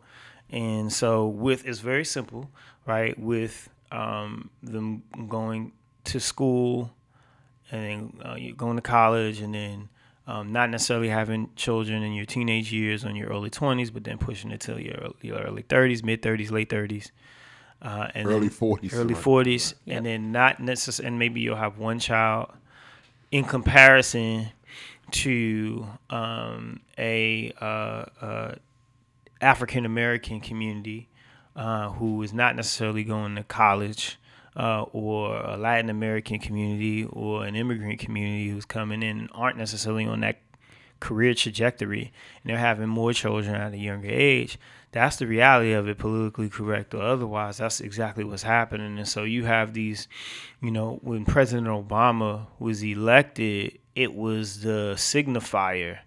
And so with it's very simple, right? With um, them going to school and then uh, you're going to college and then um, not necessarily having children in your teenage years or in your early 20s, but then pushing it to your, your early 30s, mid 30s, late 30s. Uh, and Early then 40s, early right. 40s, and then not necessarily, and maybe you'll have one child in comparison to um, a uh, uh, African American community uh, who is not necessarily going to college, uh, or a Latin American community or an immigrant community who's coming in aren't necessarily on that career trajectory and they're having more children at a younger age. That's the reality of it, politically correct or otherwise. That's exactly what's happening. And so you have these, you know, when President Obama was elected, it was the signifier,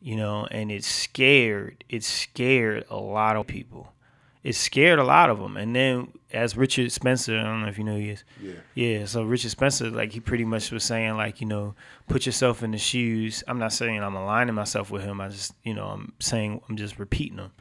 you know, and it scared, it scared a lot of people. It scared a lot of them. And then as Richard Spencer, I don't know if you know who he is. Yeah. Yeah, so Richard Spencer, like he pretty much was saying, like, you know, put yourself in the shoes. I'm not saying I'm aligning myself with him. I just, you know, I'm saying I'm just repeating him.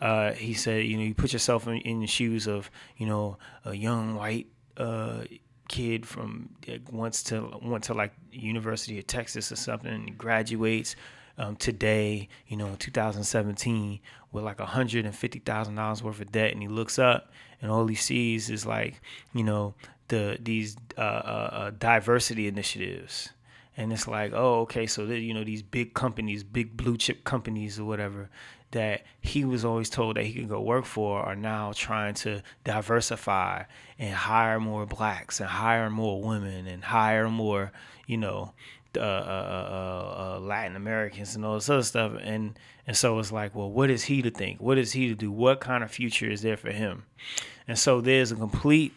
Uh, he said, you know, you put yourself in, in the shoes of, you know, a young white uh, kid from that wants to went to like University of Texas or something, and graduates um, today, you know, in 2017, with like $150,000 worth of debt, and he looks up and all he sees is like, you know, the these uh, uh, uh, diversity initiatives. And it's like, oh, okay, so that you know these big companies, big blue chip companies or whatever, that he was always told that he could go work for, are now trying to diversify and hire more blacks and hire more women and hire more, you know, uh, uh, uh, uh, Latin Americans and all this other stuff. And and so it's like, well, what is he to think? What is he to do? What kind of future is there for him? And so there's a complete,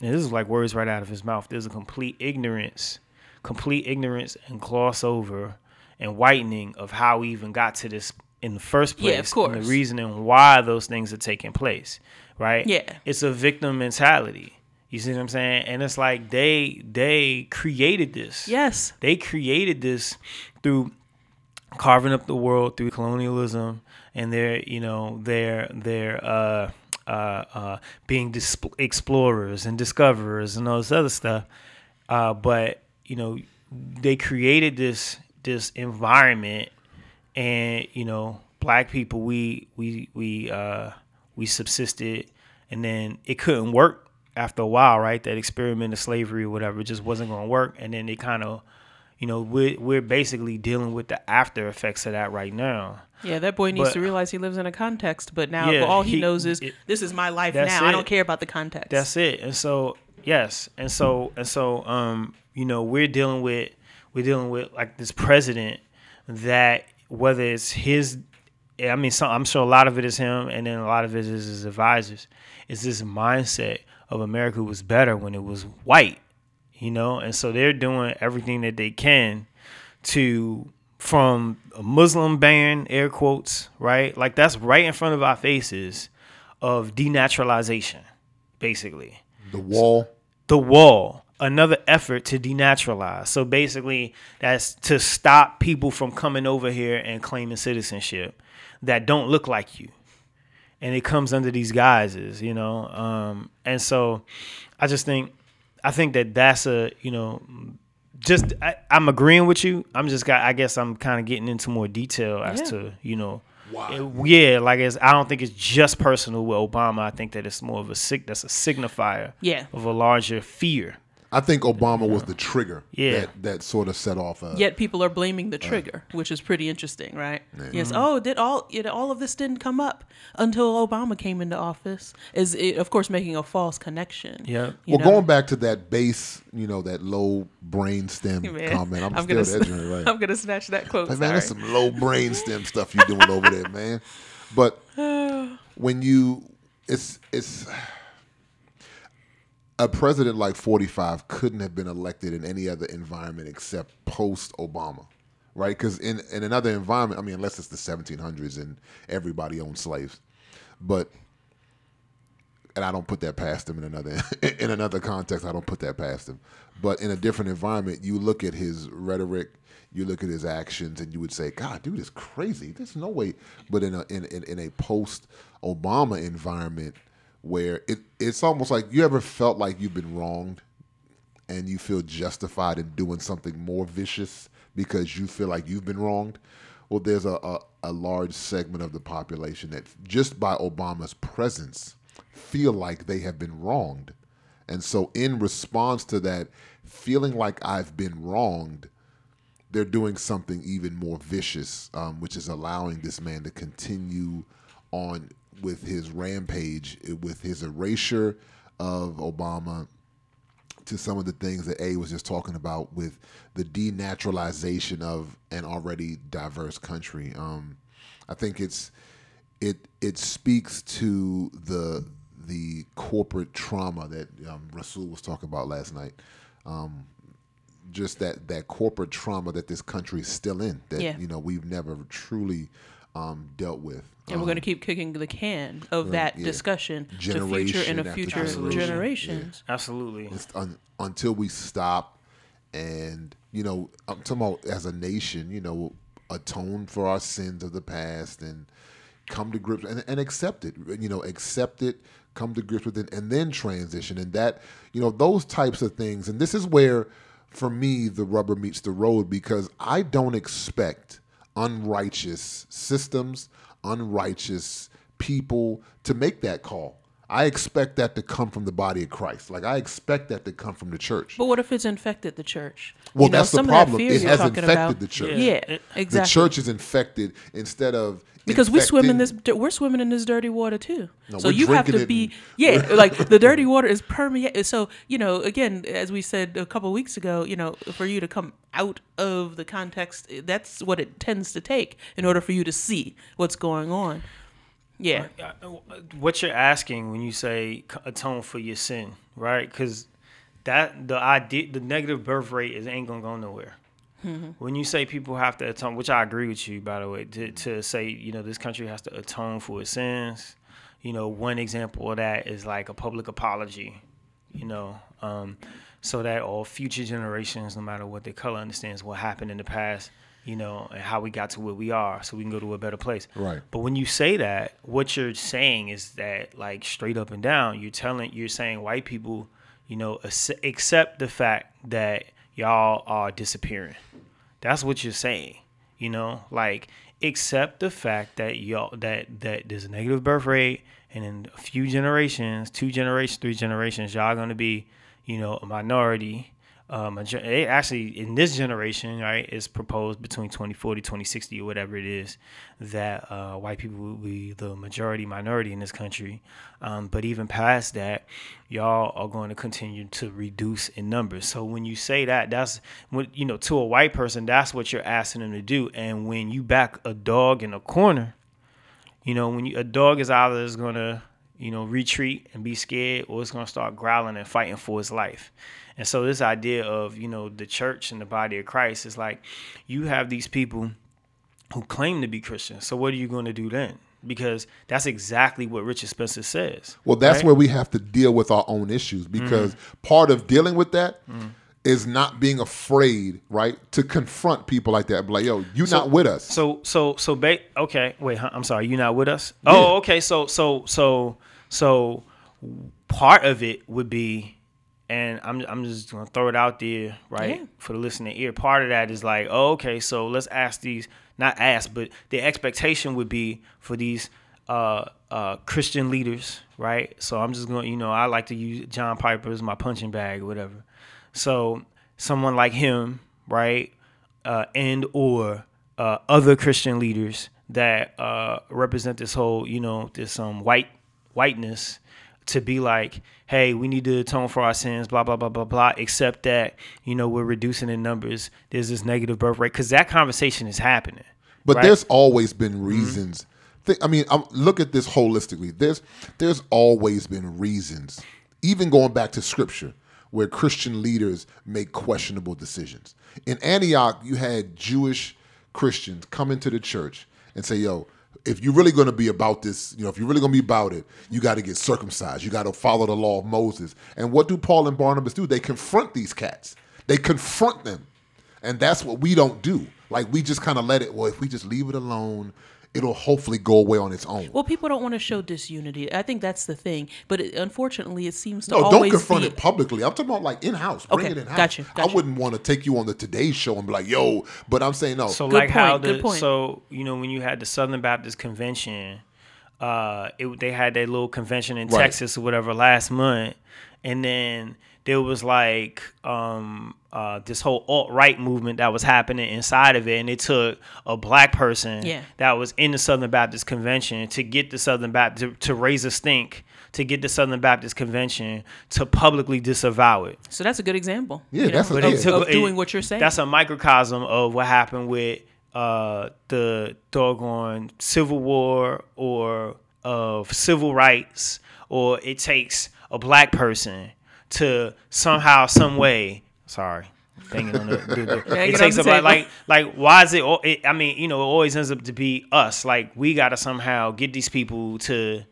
and this is like words right out of his mouth. There's a complete ignorance, complete ignorance and gloss over and whitening of how we even got to this in the first place. Yeah, of And course. the reasoning why those things are taking place, right? Yeah. It's a victim mentality. You see what I'm saying? And it's like they they created this. Yes. They created this through carving up the world through colonialism and they're you know they're they're uh, uh, uh, being dis- explorers and discoverers and all this other stuff. Uh, but you know they created this this environment, and you know black people we we we uh, we subsisted, and then it couldn't work after a while, right? That experiment of slavery or whatever just wasn't going to work, and then they kind of you know, we're we're basically dealing with the after effects of that right now. Yeah, that boy needs But- to realize he lives in a context, but now Yeah, all he, he- knows is it- this is my life now. I don't care about the context. That's it. And so yes, and so and so um, you know, we're dealing with we're dealing with like this president that whether it's his I mean, some, I'm sure a lot of it is him, and then a lot of it is his advisors. Is this mindset of America was better when it was white, you know? And so they're doing everything that they can to, from a Muslim ban, air quotes, right? Like that's right in front of our faces of denaturalization, basically The wall. the wall another effort to denaturalize so basically that's to stop people from coming over here and claiming citizenship that don't look like you and it comes under these guises you know um, and so i just think i think that that's a you know just I, i'm agreeing with you i'm just got i guess i'm kind of getting into more detail as Yeah. to you know it- yeah, like it's, I don't think it's just personal with Obama. I think that it's more of a sig- that's a signifier Yeah. of a larger fear. I think Obama was the trigger Yeah. that, that sort of set off. Uh, Yet people are blaming the trigger, which is pretty interesting, right? Yes. Mm-hmm. Oh, did all you know, all of this didn't come up until Obama came into office? Is it, of course making a false connection? Yeah. well, know? going back to that base, you know, that low brain stem Man, comment. I'm, I'm still gonna that s- right? I'm gonna snatch that quote. Like, man, sorry. that's some low brain stem stuff you doing over there, man. But when you, it's it's a president like 45 couldn't have been elected in any other environment except post Obama, right? Because in in another environment, I mean, unless it's the 1700s and everybody owned slaves, but and I don't put that past him in another in another context. I don't put that past him. But in a different environment, you look at his rhetoric, you look at his actions, and you would say, "God, dude is crazy. There's no way." But in a in in, in a post Obama environment, where it it's almost like you ever felt like you've been wronged, and you feel justified in doing something more vicious because you feel like you've been wronged. Well, there's a, a, a large segment of the population that just by Obama's presence feel like they have been wronged. And so, in response to that, feeling like I've been wronged, they're doing something even more vicious, um, which is allowing this man to continue on with his rampage, with his erasure of Obama, to some of the things that A was just talking about with the denaturalization of an already diverse country. Um, I think it's it it speaks to the the corporate trauma that um, Rasul was talking about last night. Um, just that that corporate trauma that this country is still in that Yeah. you know we've never truly um, dealt with. And we're going to keep kicking the can of that yeah. discussion to future and a future generation. generations. Absolutely. Un, until we stop and you know I'm talking about as a nation, you know, atone for our sins of the past and come to grips and, and accept it. You know, accept it, come to grips with it, and then transition. And that, you know, those types of things. And this is where, for me, the rubber meets the road because I don't expect unrighteous systems, unrighteous people to make that call. I expect that to come from the body of Christ. Like I expect that to come from the church. But what if it's infected the church? Well, You know, that's the some of that problem. It you're has talking infected about- the church. Yeah, It- exactly. The church is infected instead of because we swim in this we're swimming in this dirty water too No, so you have to be yeah like the dirty water is permeate so you know again as we said a couple weeks ago you know for you to come out of the context that's what it tends to take in order for you to see what's going on yeah Uh, what you're asking when you say atone for your sin, right? Because that the idea, the negative birth rate is ain't gonna go nowhere. When you say people have to atone, which I agree with you, by the way, to, to say you know this country has to atone for its sins. You know, one example of that is like a public apology. You know, um, so that all future generations, no matter what their color, understands what happened in the past. You know, and how we got to where we are, so we can go to a better place. Right. But when you say that, what you're saying is that, like, straight up and down, you're telling, you're saying white people, you know, accept the fact that y'all are disappearing. That's what you're saying. You know, like accept the fact that y'all that that there's a negative birth rate, and in a few generations, two generations, three generations, y'all gonna be, you know, a minority. Um, it actually in this generation, right, is proposed between 2040, 2060, or whatever it is, that uh, white people will be the majority minority in this country. Um, but even past that, y'all are going to continue to reduce in numbers. So when you say that, that's what you know to a white person, that's what you're asking them to do. And when you back a dog in a corner, you know, when you, a dog is either is gonna, you know, retreat and be scared, or it's gonna start growling and fighting for its life. And so this idea of you know the church and the body of Christ is like, you have these people who claim to be Christians. So what are you going to do then? Because that's exactly what Richard Spencer says. Well, that's right? where we have to deal with our own issues mm-hmm. because part of dealing with that mm-hmm. is not being afraid, right, to confront people like that. Like, yo, you not with us. So so so ba- okay, wait, huh, I'm sorry, you not with us? Oh, okay. So so so so part of it would be and I'm I'm just gonna throw it out there, right, Yeah. for the listening ear. Part of that is like, oh, okay, so let's ask these, not ask, but the expectation would be for these uh, uh, Christian leaders, right? So I'm just going, to you know, I like to use John Piper as my punching bag or whatever. So someone like him, right, uh, and or uh, other Christian leaders that uh, represent this whole, you know, this um white whiteness to be like, hey, we need to atone for our sins, blah blah blah blah blah. Except that you know we're reducing in numbers. There's this negative birth rate because that conversation is happening. But right? there's always been mm-hmm. reasons. Thi- I mean, I'm, look at this holistically. There's there's always been reasons, even going back to scripture, where Christian leaders make questionable decisions. In Antioch, you had Jewish Christians come into the church and say, "Yo, if you're really going to be about this, you know, if you're really going to be about it, you got to get circumcised. You got to follow the law of Moses." And what do Paul and Barnabas do? They confront these cats. They confront them. And that's what we don't do. Like we just kind of let it. Well, if we just leave it alone, it'll hopefully go away on its own. Well, people don't want to show disunity. I think that's the thing. But it, unfortunately, it seems to no, don't confront be. it publicly. I'm talking about like in house. Bring Okay, it in house. got you, I wouldn't want to take you on the Today Show and be like, "Yo," but I'm saying no. So Good like how point, good the point. so you know when you had the Southern Baptist Convention, uh, it, they had that little convention in Right. Texas or whatever last month, and then there was like um, uh, this whole alt right movement that was happening inside of it, and it took a black person Yeah. that was in the Southern Baptist Convention to get the Southern Baptist to, to raise a stink. To get the Southern Baptist Convention to publicly disavow it, So that's a good example. Yeah, you know, that's a- of, yeah. took- of doing what you're saying. That's a microcosm of what happened with uh, the doggone Civil War or of civil rights, or it takes a black person to somehow, some way. Sorry. Banging on the, the- the- it takes on the a table. like like why is it, it I mean you know it always ends up to be us like we got to somehow get these people to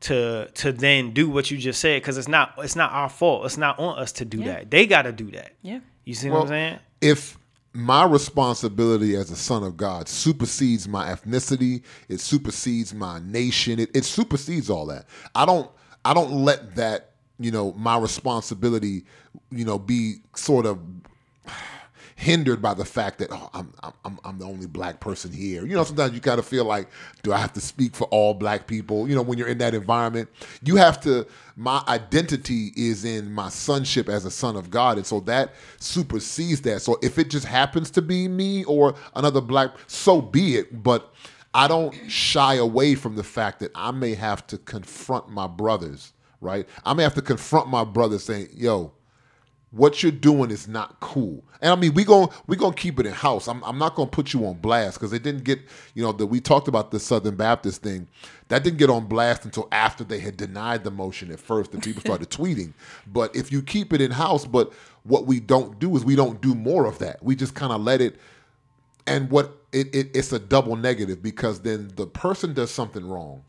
to to then do what you just said because it's not it's not our fault it's not on us to do Yeah. that they got to do that yeah. you see what I'm saying? if my responsibility as a son of God supersedes my ethnicity, it supersedes my nation, it, it supersedes all that. I don't I don't let that, you know, my responsibility, you know, be sort of hindered by the fact that oh, I'm, I'm I'm the only black person here. You know, sometimes you kind of feel like, do I have to speak for all black people? You know, when you're in that environment, you have to. My identity is in my sonship as a son of God, and so that supersedes that. So if it just happens to be me or another black, so be it. But I don't shy away from the fact that I may have to confront my brothers. Right? I may have to confront my brother saying, "Yo." what you're doing is not cool. And I mean, we going we gonna keep it in house. I'm, I'm not gonna put you on blast because it didn't get you know that we talked about the Southern Baptist thing. That didn't get on blast until after they had denied the motion at first, and people started tweeting. But if you keep it in house, but what we don't do is we don't do more of that. We just kind of let it. And what it, it it's a double negative because then the person does something wrong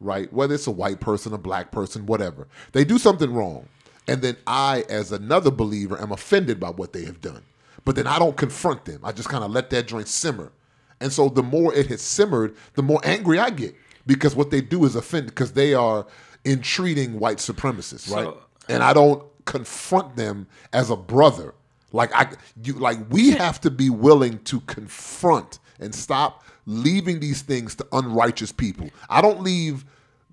right? Whether it's a white person, a black person, whatever. They do something wrong. And then I, as another believer, am offended by what they have done. but then I don't confront them. I just kind of let that joint simmer. And so the more it has simmered, the more angry I get because what they do is offend because they are entreating white supremacists, right? So- and I don't confront them as a brother. Like I, you, like we have to be willing to confront and stop leaving these things to unrighteous people. I don't leave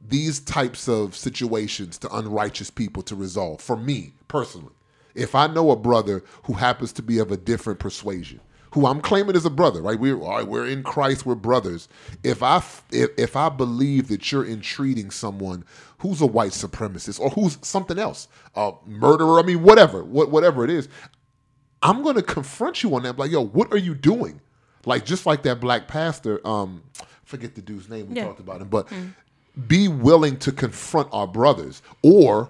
these types of situations to unrighteous people to resolve. For me personally, if I know a brother who happens to be of a different persuasion, who I'm claiming as a brother, right? We're we're in Christ, we're brothers. If I if, if I believe that you're entreating someone who's a white supremacist or who's something else, a murderer, I mean, whatever, what, whatever it is, I'm going to confront you on that. Like, yo, what are you doing? Like, just like that black pastor, um, forget the dude's name. We Yeah. talked about him, but be willing to confront our brothers, or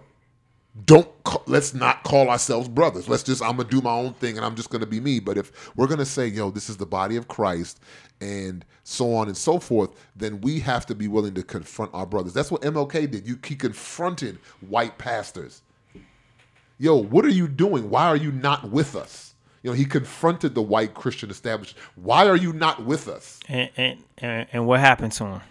don't. ca- Let's not call ourselves brothers. Let's just. I'm gonna do my own thing, and I'm just gonna be me. But if we're gonna say, yo, this is the body of Christ, and so on and so forth, then we have to be willing to confront our brothers. That's what MLK did. You he confronted white pastors yo, what are you doing? Why are you not with us? You know, he confronted the white Christian establishment. Why are you not with us? And and and, and what happened to him?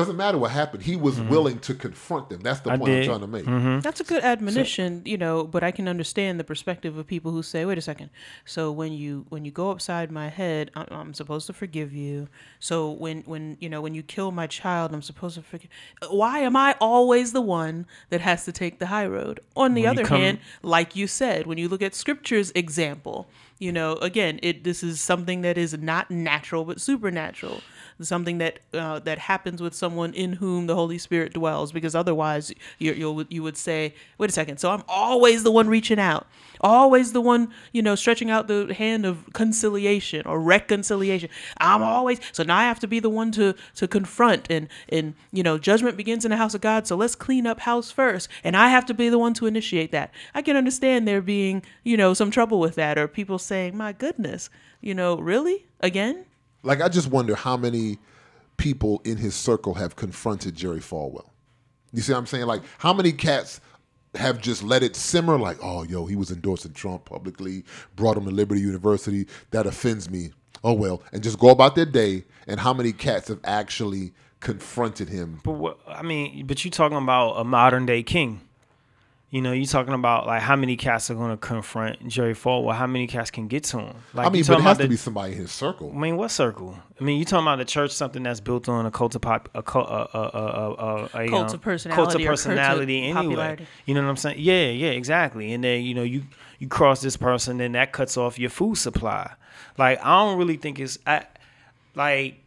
Doesn't matter what happened. He was mm-hmm. willing to confront them. That's the I point I'm trying to make. Mm-hmm. That's a good admonition, you know, but I can understand the perspective of people who say, "Wait a second. So when you when you go upside my head, I'm, I'm supposed to forgive you. So when when you know when you kill my child, I'm supposed to forgive. Why am I always the one that has to take the high road? On the When other come- hand, like you said, when you look at Scripture's example, you know, again, it this is something that is not natural but supernatural. Something that uh, that happens with someone in whom the Holy Spirit dwells, because otherwise you you you would say, wait a second. So I'm always the one reaching out, always the one you know stretching out the hand of conciliation or reconciliation. I'm always so now I have to be the one to to confront and and you know judgment begins in the house of God. So let's clean up house first, and I have to be the one to initiate that. I can understand there being you know some trouble with that, or people saying, my goodness, you know, really again. Like, I just wonder how many people in his circle have confronted Jerry Falwell. You see what I'm saying? Like, how many cats have just let it simmer? Like, oh, yo, he was endorsing Trump publicly, brought him to Liberty University. That offends me. Oh, well. And just go about their day. And how many cats have actually confronted him? But what I mean, but you're talking about a modern day king. You know, you're talking about like how many cats are going to confront Jerry Falwell? How many cats can get to him? Like, I mean, you but it has about to be somebody in his circle. I mean, what circle? I mean, you're talking about the church, something that's built on a cult of pop, a cult, a, a, a, a, a, Cult um, of personality cult or of cult of personality. Anyway, popularity. you know what I'm saying? Yeah, yeah, exactly. And then you know you you cross this person, then that cuts off your food supply. Like I don't really think it's I, like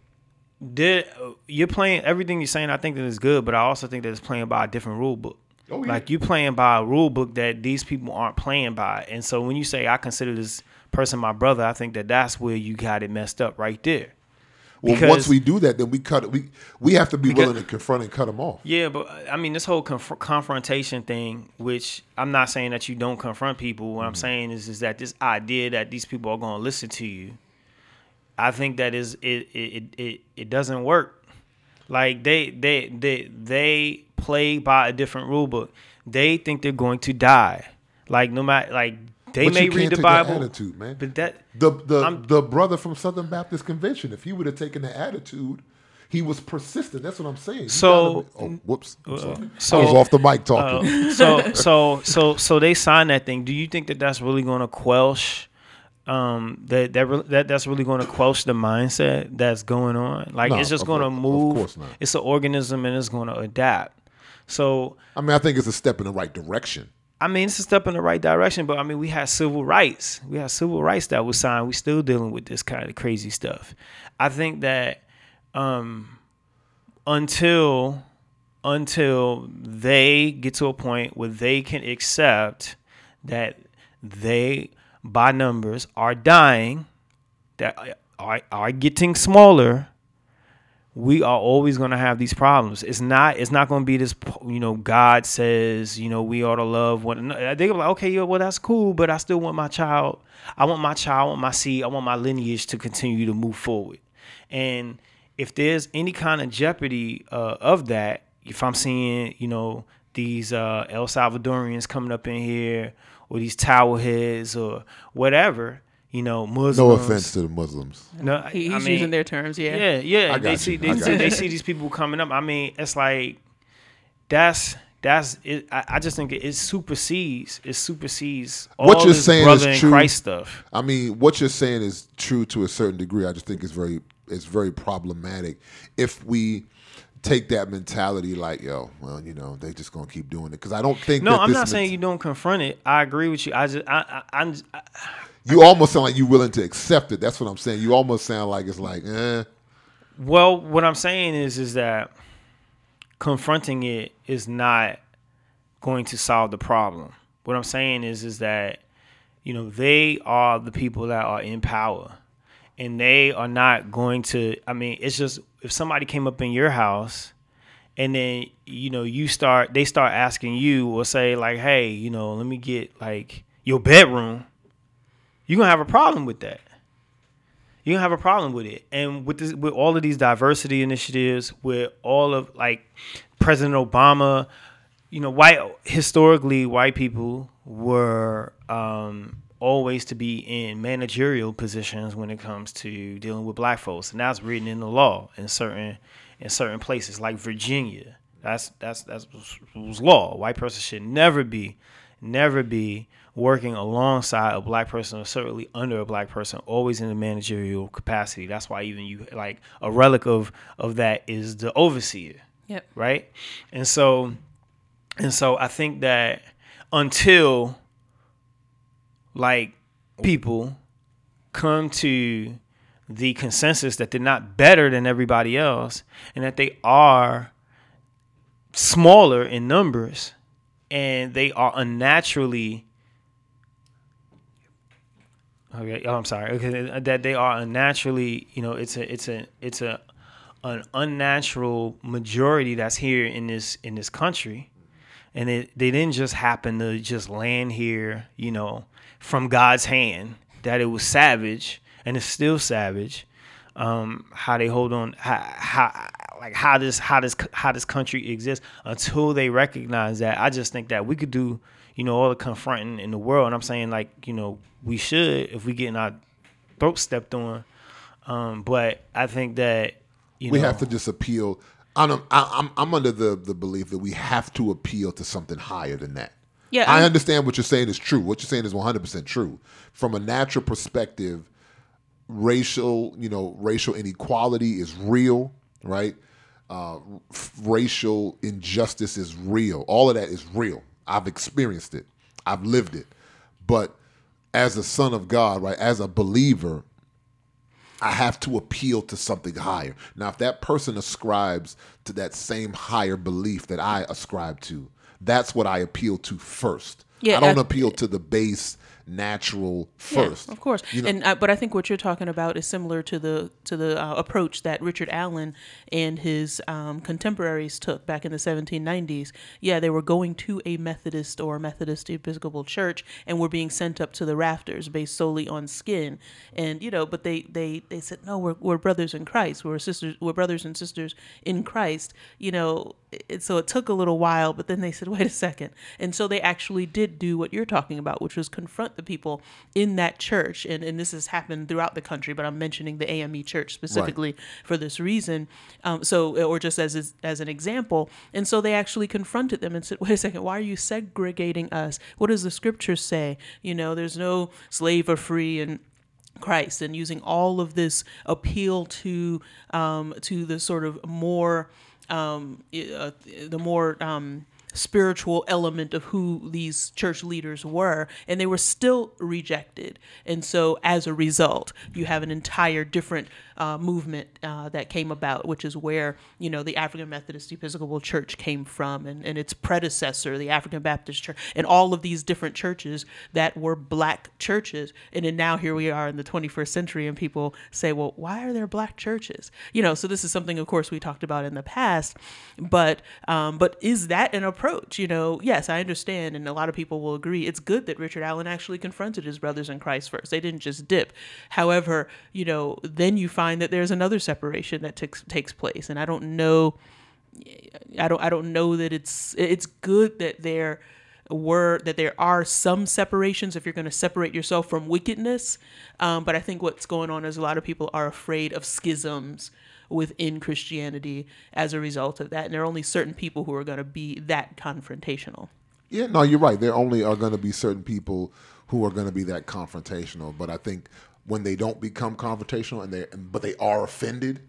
did you're playing everything you're saying. I think that is good, but I also think that it's playing by a different rule book. Oh, yeah. Like you playing by a rule book that these people aren't playing by, and so when you say I consider this person my brother, I think that that's where you got it messed up right there. Well, Because- once we do that, then we cut it. We we have to be Because- willing to confront and cut them off. Yeah, but I mean, this whole conf- confrontation thing, which I'm not saying that you don't confront people. What I'm mm-hmm. saying is, is that this idea that these people are going to listen to you, I think that is it. It it it, it doesn't work. Like they they they they play by a different rule book. They think they're going to die. Like no matter like they But may read the Bible, attitude, man. but that The the I'm- the brother from Southern Baptist Convention, if he would have taken the attitude, he was persistent. That's what I'm saying. So- gotta- oh, whoops. Sorry. so- I was off the mic talking. Uh, so so so so they signed that thing. Do you think that that's really going to quelch um that that that that's really going to quelch the mindset that's going on? Like No, it's just going to move. course not. It's an organism and it's going to adapt. So I mean, I think it's a step in the right direction. I mean, it's a step in the right direction, but I mean, we had civil rights. We had civil rights that was signed. We still dealing with this kind of crazy stuff. I think that um, until until they get to a point where they can accept that they by numbers are dying, that are are getting smaller, we are always going to have these problems. It's not. It's not going to be this. You know, God says, you know, we ought to love one. another. They go like, okay, yeah, well, that's cool, but I still want my child. I want my child. I want my seed. I want my lineage to continue to move forward. And if there's any kind of jeopardy uh, of that, if I'm seeing, you know, these uh, El Salvadorians coming up in here, or these tower heads, or whatever, you know, Muslims. No offense to the Muslims. No, He, I he's mean, using their terms. Yeah. Yeah, yeah. I They got see they I got see, you. they see these people coming up. I mean, it's like that's that's it, I, I just think it, it supersedes it supersedes all What you're this saying brother is in true. Christ stuff. I mean, what you're saying is true to a certain degree. I just think it's very it's very problematic if we take that mentality like, yo, well, you know, they just gonna keep doing it. Because I don't think. No, that I'm this not saying ment- you don't confront it. I agree with you. I just I, I I'm I, You almost sound like you're willing to accept it. That's what I'm saying. You almost sound like it's like, eh. Well, what I'm saying is is that confronting it is not going to solve the problem. What I'm saying is is that you know they are the people that are in power and they are not going to I mean it's just if somebody came up in your house and then you know you start they start asking you or say like hey, you know, let me get like your bedroom, you're to have a problem with that you're gonna have a problem with it. And with this, with all of these diversity initiatives, with all of like President Obama, you know, white historically white people were um, always to be in managerial positions when it comes to dealing with black folks, and that's written in the law in certain in certain places like Virginia. That's that's that's was law. White person should never be never be working alongside a black person or certainly under a black person always in a managerial capacity that's why even you like a relic of of that is the overseer Yep. right and so and so i think that until like people come to the consensus that they're not better than everybody else and that they are smaller in numbers and they are unnaturally okay oh i'm sorry. Okay that they are unnaturally you know it's a it's a it's a an unnatural majority that's here in this in this country. And it they didn't just happen to just land here you know from god's hand that it was savage and it's still savage um how they hold on how, how like how this how this how this country exists until they recognize that. I just think that we could do you know all the confronting in the world and i'm saying like you know we should if we getting our throat stepped on um but i think that you we know have to just appeal. I'm, I- I'm, I'm under the, the belief that we have to appeal to something higher than that. Yeah, I understand what you're saying is true. What you're saying is 100% true. From a natural perspective, racial, you know, racial inequality is real, right? Uh, f- racial injustice is real. All of that is real. I've experienced it. I've lived it. But as a son of God, right, as a believer, I have to appeal to something higher. Now, if that person ascribes to that same higher belief that I ascribe to, that's what I appeal to first. Yeah, I don't I- appeal to the base natural first. Yeah, of course. You know- and uh, but I think what you're talking about is similar to the to the uh, approach that Richard Allen and his um, contemporaries took back in the 1790s. Yeah, they were going to a Methodist or Methodist Episcopal church and were being sent up to the rafters based solely on skin. And you know, but they they they said no, we're we're brothers in Christ. We're sisters. We're brothers and sisters in Christ. You know, it, so it took a little while, but then they said, wait a second. And so they actually did do what you're talking about, which was confront the people in that church. And, and this has happened throughout the country, but I'm mentioning the AME church specifically for this reason. Um, so, or just as, as an example. And so they actually confronted them and said, wait a second, why are you segregating us? What does the scripture say? You know, there's no slave or free and Christ and using all of this appeal to um, to the sort of more um, uh, the more um, spiritual element of who these church leaders were, and they were still rejected. And so, as a result, you have an entire different uh, movement uh, that came about, which is where you know the African Methodist Episcopal Church came from, and, and its predecessor, the African Baptist Church, and all of these different churches that were black churches. And then now here we are in the 21st century, and people say, well, why are there black churches? You know, so this is something, of course, we talked about in the past, but um, but is that an? You know, yes, I understand, and a lot of people will agree. It's good that Richard Allen actually confronted his brothers in Christ first. They didn't just dip. However, you know, then you find that there's another separation that takes takes place, and I don't know. I don't I don't know that it's it's good that they're were that there are some separations if you're going to separate yourself from wickedness. Um, but I think what's going on is a lot of people are afraid of schisms within Christianity as a result of that, and there are only certain people who are going to be that confrontational. Yeah, no, you're right. There only are going to be certain people who are going to be that confrontational. But I think when they don't become confrontational and they but they are offended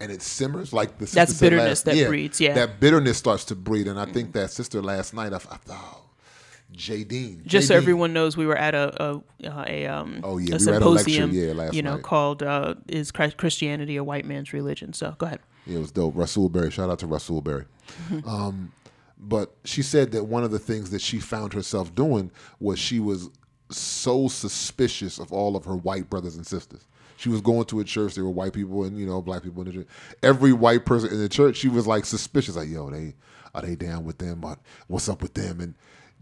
and it simmers like the That's bitterness last- that breeds, yeah. that bitterness starts to breed. And I think that sister last night, I, I oh, J. Dean, Just J. so Dean. everyone knows, we were at a a, uh, a um Oh, yeah, a we were at a lecture, symposium, yeah, last you know, night. called uh, "Is Christ- Christianity a White Man's Religion?" So go ahead. Yeah, it was dope. Rasool Berry. Shout out to Rasool Berry. um, but she said that one of the things that she found herself doing was she was so suspicious of all of her white brothers and sisters. She was going to a church. There were white people and you know black people in the church. Every white person in the church, she was like suspicious. Like, yo, they are they down with them? What's up with them? And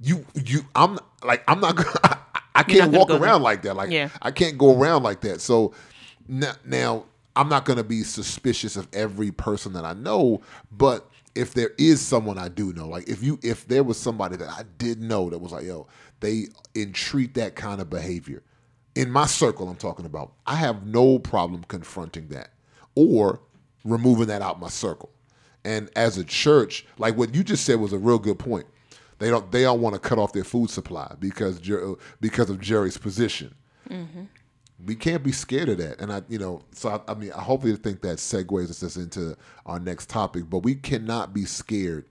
you you, I'm like I'm not gonna. I, I can't not walk go around there. like that. Like Yeah. I can't go around like that. So now, now I'm not going to be suspicious of every person that I know, but if there is someone I do know, like if you if there was somebody that I did know that was like, yo, they entreat that kind of behavior in my circle I'm talking about, I have no problem confronting that or removing that out my circle. And as a church, like what you just said was a real good point. They don't they don't want to cut off their food supply because Jer- because of Jerry's position we can't be scared of that. And I, you know, so I, I mean, I hopefully think that segues us into our next topic. But we cannot be scared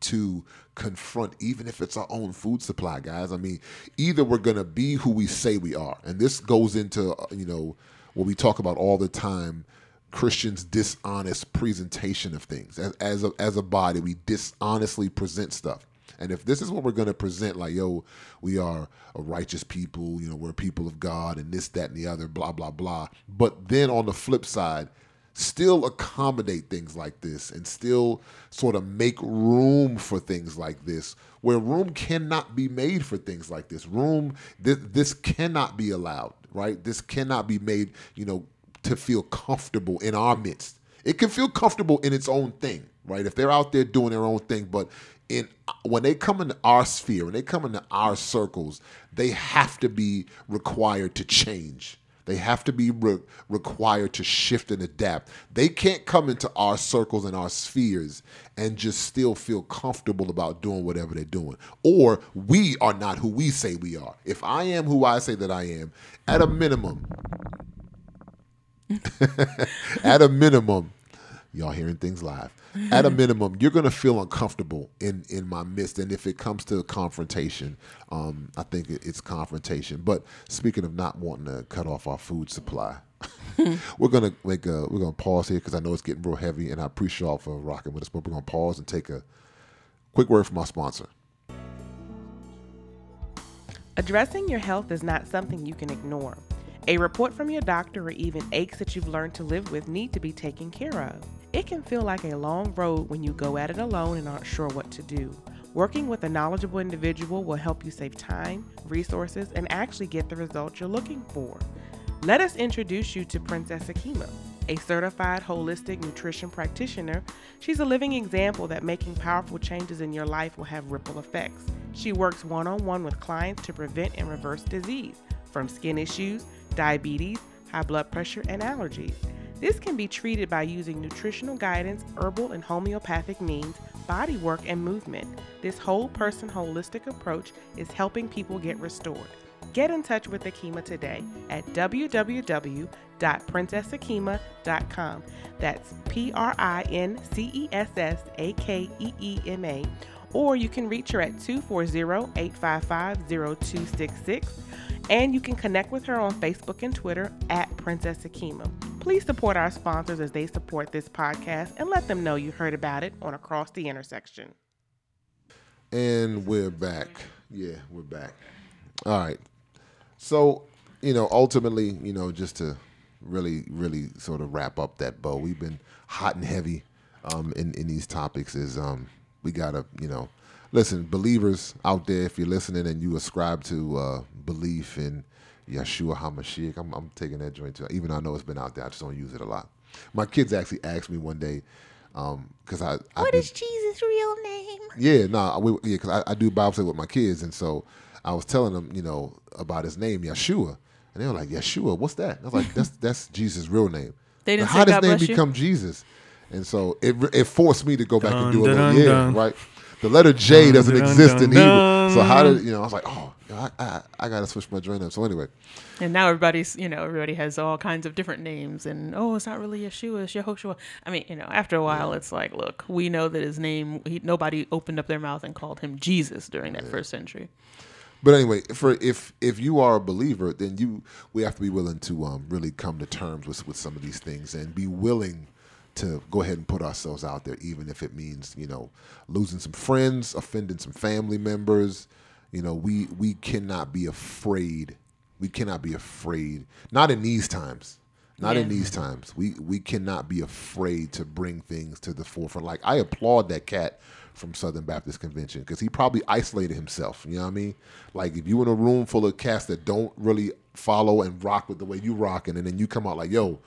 to confront, even if it's our own food supply, guys. I mean, either we're gonna be who we say we are, and this goes into uh, you know what we talk about all the time. Christians' dishonest presentation of things as as a, as a body, we dishonestly present stuff. And if this is what we're going to present, like, yo, we are a righteous people, you know, we're people of God and this, that, and the other, blah, blah, blah. But then on the flip side, still accommodate things like this and still sort of make room for things like this, where room cannot be made for things like this. Room, this, this cannot be allowed, right? This cannot be made, you know, to feel comfortable in our midst. It can feel comfortable in its own thing, right? If they're out there doing their own thing, but in when they come into our sphere, when they come into our circles, they have to be required to change. They have to be re- required to shift and adapt. They can't come into our circles and our spheres and just still feel comfortable about doing whatever they're doing. Or we are not who we say we are. If I am who I say that I am, at a minimum, at a minimum, y'all hearing things live. At a minimum, you're gonna feel uncomfortable in in my midst, and if it comes to confrontation, um, I think it's confrontation. But speaking of not wanting to cut off our food supply, we're gonna make a we're gonna pause here because I know it's getting real heavy, and I appreciate y'all for rocking with us. But we're gonna pause and take a quick word from our sponsor. Addressing your health is not something you can ignore. A report from your doctor or even aches that you've learned to live with need to be taken care of. It can feel like a long road when you go at it alone and aren't sure what to do. Working with a knowledgeable individual will help you save time, resources, and actually get the results you're looking for. Let us introduce you to Princess Akeema, a certified holistic nutrition practitioner. She's a living example that making powerful changes in your life will have ripple effects. She works one on one with clients to prevent and reverse disease, from skin issues, diabetes, high blood pressure, and allergies. This can be treated by using nutritional guidance, herbal and homeopathic means, body work, and movement. This whole person holistic approach is helping people get restored. Get in touch with Akeema today at www.princessakeema.com. That's P R I N C E S S A K E E M A. Or you can reach her at 240 855 0266. And you can connect with her on Facebook and Twitter at Princess Akeema. Please support our sponsors as they support this podcast and let them know you heard about it on Across the Intersection. And we're back. Yeah, we're back. All right. So, you know, ultimately, you know, just to really, really sort of wrap up that bow, we've been hot and heavy um, in, in these topics is um, we got to, you know, listen, believers out there, if you're listening and you ascribe to uh, belief in Yeshua HaMashiach, I'm, I'm taking that joint too. Even though I know it's been out there, I just don't use it a lot. My kids actually asked me one day, because I, I What did- is Jesus' real name? yeah, no, we, yeah, because I, I do Bible study with my kids, and so I was telling them, you know, about his name, Yeshua, and they were like, Yeshua, what's that? And I was like, that's that's Jesus' real name. They didn't Like, say how does God name bless you? become Jesus? And so it it forced me to go back and Dun, do a dun, little, dun, yeah, dun. right. The letter J doesn't dun, exist dun, in Hebrew, so how did you know? I was like, oh, I I, I got to switch my joint up. So anyway, And now everybody's, you know, everybody has all kinds of different names, and oh, it's not really Yeshua, it's Yehoshua. I mean, you know, after a while, it's like, look, we know that his name. He, nobody opened up their mouth and called him Jesus during that first century. But anyway, for if if you are a believer, then you we have to be willing to um, really come to terms with with some of these things and be willing to go ahead and put ourselves out there, even if it means you know losing some friends, offending some family members. You know, we we cannot be afraid. We cannot be afraid. Not in these times. Not in these times. We we cannot be afraid to bring things to the forefront. Like I applaud that cat from Southern Baptist Convention because he probably isolated himself. You know what I mean? Like if you in a room full of cats that don't really follow and rock with the way you rocking, and then you come out like, "Yo,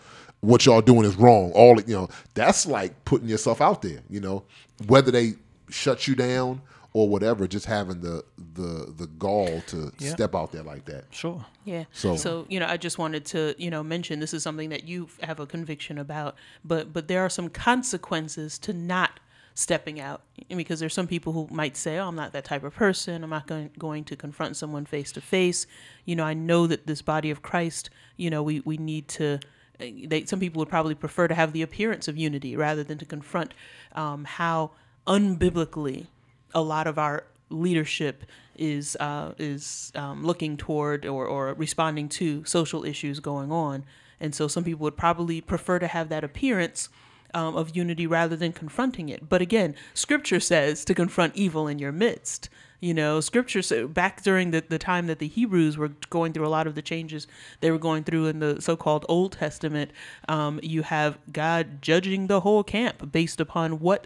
what y'all doing is wrong." All you know, that's like putting yourself out there. You know, whether they shut you down or whatever, just having the the the gall to Yeah. step out there like that. Sure. Yeah. So- So, you know, I just wanted to, you know, mention this is something that you have a conviction about, but but there are some consequences to not stepping out because there's some people who might say, "Oh, I'm not that type of person. I'm not going going to confront someone face to face." You know, I know that this body of Christ, you know, we we need to they some people would probably prefer to have the appearance of unity rather than to confront um, how unbiblically a lot of our leadership is uh, is um, looking toward or, or responding to social issues going on, and so some people would probably prefer to have that appearance um, of unity rather than confronting it. But again, Scripture says to confront evil in your midst. You know, Scripture sa- back during the, the time that the Hebrews were going through a lot of the changes they were going through in the so-called Old Testament. Um, you have God judging the whole camp based upon what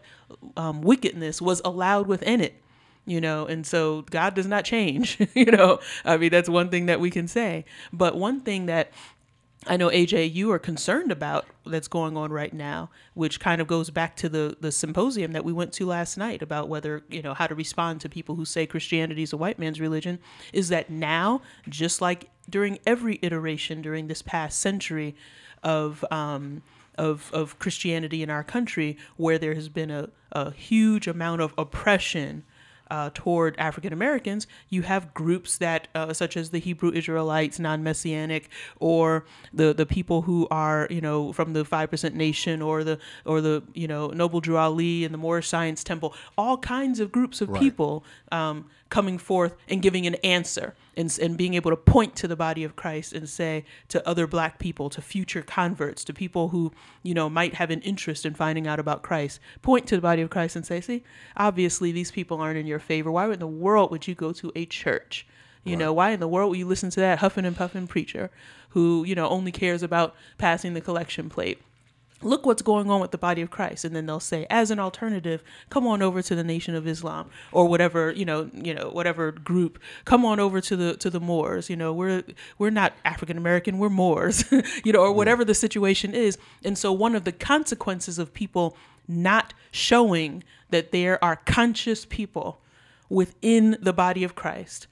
um, wickedness was allowed within it you know and so god does not change you know i mean that's one thing that we can say but one thing that i know aj you are concerned about that's going on right now which kind of goes back to the the symposium that we went to last night about whether you know how to respond to people who say christianity is a white man's religion. Is that now just like during every iteration during this past century of um of, of Christianity in our country, where there has been a, a huge amount of oppression uh, toward African Americans, you have groups that, uh, such as the Hebrew Israelites, non-messianic, or the the people who are, you know, from the Five Percent Nation, or the or the you know Noble Drew Ali and the Moorish Science Temple, all kinds of groups of Right. people um, coming forth and giving an answer and, and being able to point to the body of Christ and say to other black people, to future converts, to people who, you know, might have an interest in finding out about Christ, point to the body of Christ and say, see, obviously these people aren't in your favor. Why in the world would you go to a church? You know, why in the world would you listen to that huffing and puffing preacher who, you know, only cares about passing the collection plate? Look what's going on with the body of Christ. And then they'll say as an alternative come on over to the nation of Islam or whatever you know you know whatever group. Come on over to the to the Moors. You know we're we're not African American we're Moors you know or whatever the situation is. And so one of the consequences of people not showing that there are conscious people within the body of Christ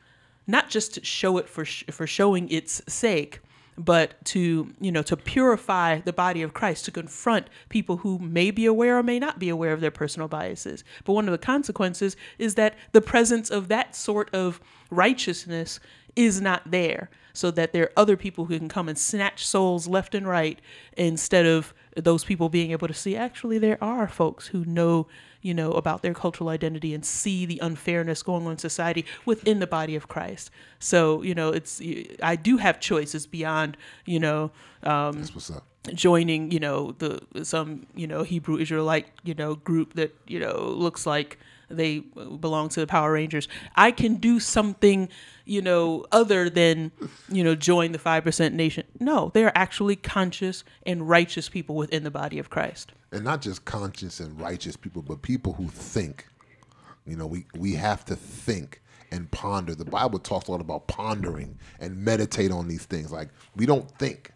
not just to show it for sh- for showing its sake but to you know to purify the body of Christ to confront people who may be aware or may not be aware of their personal biases. But one of the consequences is that the presence of that sort of righteousness is not there so that there are other people who can come and snatch souls left and right instead of those people being able to see actually there are folks who know you know about their cultural identity and see the unfairness going on in society within the body of Christ so you know it's I do have choices beyond you know um, That's what's up. joining you know the some you know Hebrew Israelite you know group that you know looks like they belong to the Power Rangers. I can do something you know other than you know join the five percent nation. No, they are actually conscious and righteous people within the body of Christ. and not just conscious and righteous people, but people who think. You know, we we have to think and ponder. The Bible talks a lot about pondering and meditate on these things. Like we don't think,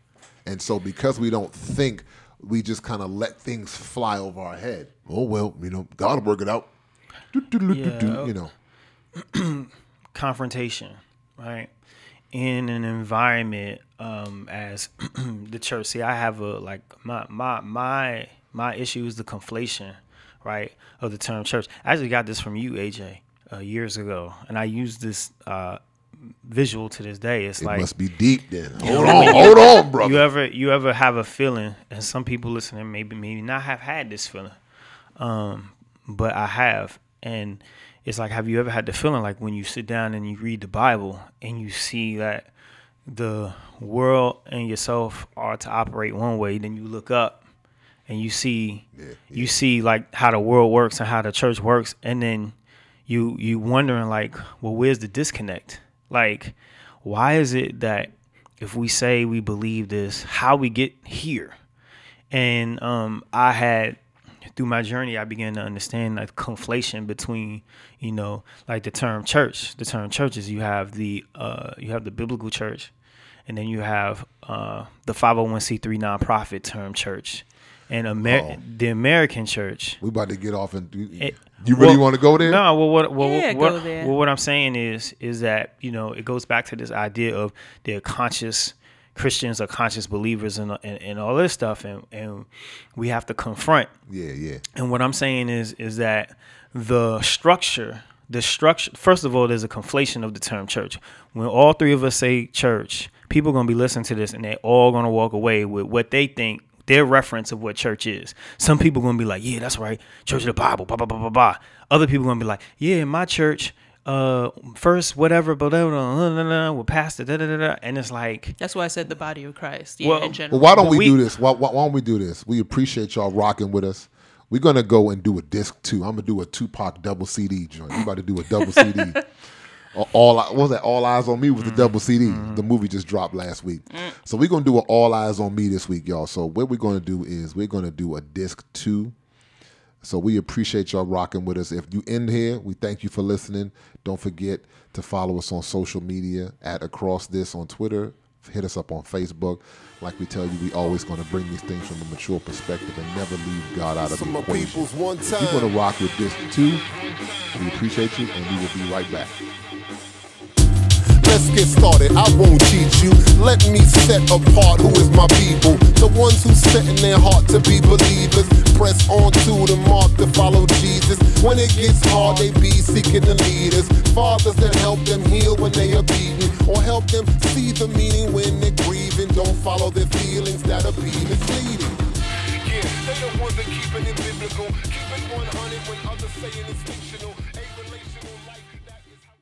and so because we don't think, we just kind of let things fly over our head. Oh well, you know, God will work it out. Yeah. You know, confrontation, right? In an environment um, as the church. See, I have a like my my my my issue is the conflation, right, of the term church. I actually got this from you, AJ, uh, years ago, and I use this uh, visual to this day. It's it like must be deep then. Hold on, hold on, brother. you ever you ever have a feeling, and some people listening maybe maybe not have had this feeling, um, but I have, and it's like, have you ever had the feeling like when you sit down and you read the Bible and you see that the world and yourself are to operate one way, then you look up and you see you see like how the world works and how the church works, and then you you wondering like, well, where's the disconnect? Like, why is it that if we say we believe this, how we get here? And um, I had through my journey, I began to understand like conflation between, you know, like the term church. The term churches, you have the uh, you have the biblical church, and then you have uh, the 501c3 nonprofit term church, and Amer- Oh. the American church. We about to get off and do. It- you really well, want to go there? No, well, what, well, Yeah, what, go there. well, what I'm saying is, is that you know, it goes back to this idea of they're conscious Christians are conscious believers and, and, and all this stuff, and, and we have to confront. Yeah, yeah. And what I'm saying is, is that the structure, the structure. First of all, there's a conflation of the term church. When all three of us say church, people are gonna be listening to this, and they're all gonna walk away with what they think their reference of what church is. Some people gonna be like, yeah, that's right, church of the Bible, blah blah blah blah blah. Other people gonna be like, yeah, my church, uh, first whatever, blah uh, blah uh, blah, uh, blah, blah, blah, with pastor, da da da da, and it's like, That's why I said the body of Christ. Yeah, Well- in general. Well, why don't we, we- do this? Why, why, why don't we do this? We appreciate y'all rocking with us. We're gonna go and do a disc two. I'm gonna do a Tupac double CD joint. We about to do a double CD. All what was that? All eyes on me was the mm-hmm. double CD. Mm-hmm. The movie just dropped last week, mm. so we're gonna do an all eyes on me this week, y'all. So what we're gonna do is we're gonna do a disc two. So we appreciate y'all rocking with us. If you end here, we thank you for listening. Don't forget to follow us on social media at Across This on Twitter. Hit us up on Facebook. Like we tell you, we always going to bring these things from a mature perspective and never leave God out of Some the equation. people's one You're going time. to rock with this too. We appreciate you, and we will be right back. Let's get started. I won't cheat you. Let me set apart who is my people. The ones who set in their heart to be believers. Press on to the mark to follow Jesus. When it gets hard, they be seeking the leaders. Fathers that help them heal when they are beaten. Or help them see the meaning when they're grieving. Don't follow their feelings that'll be misleading. Yeah, they the ones that keeping it biblical. Keep it 100 when others saying it's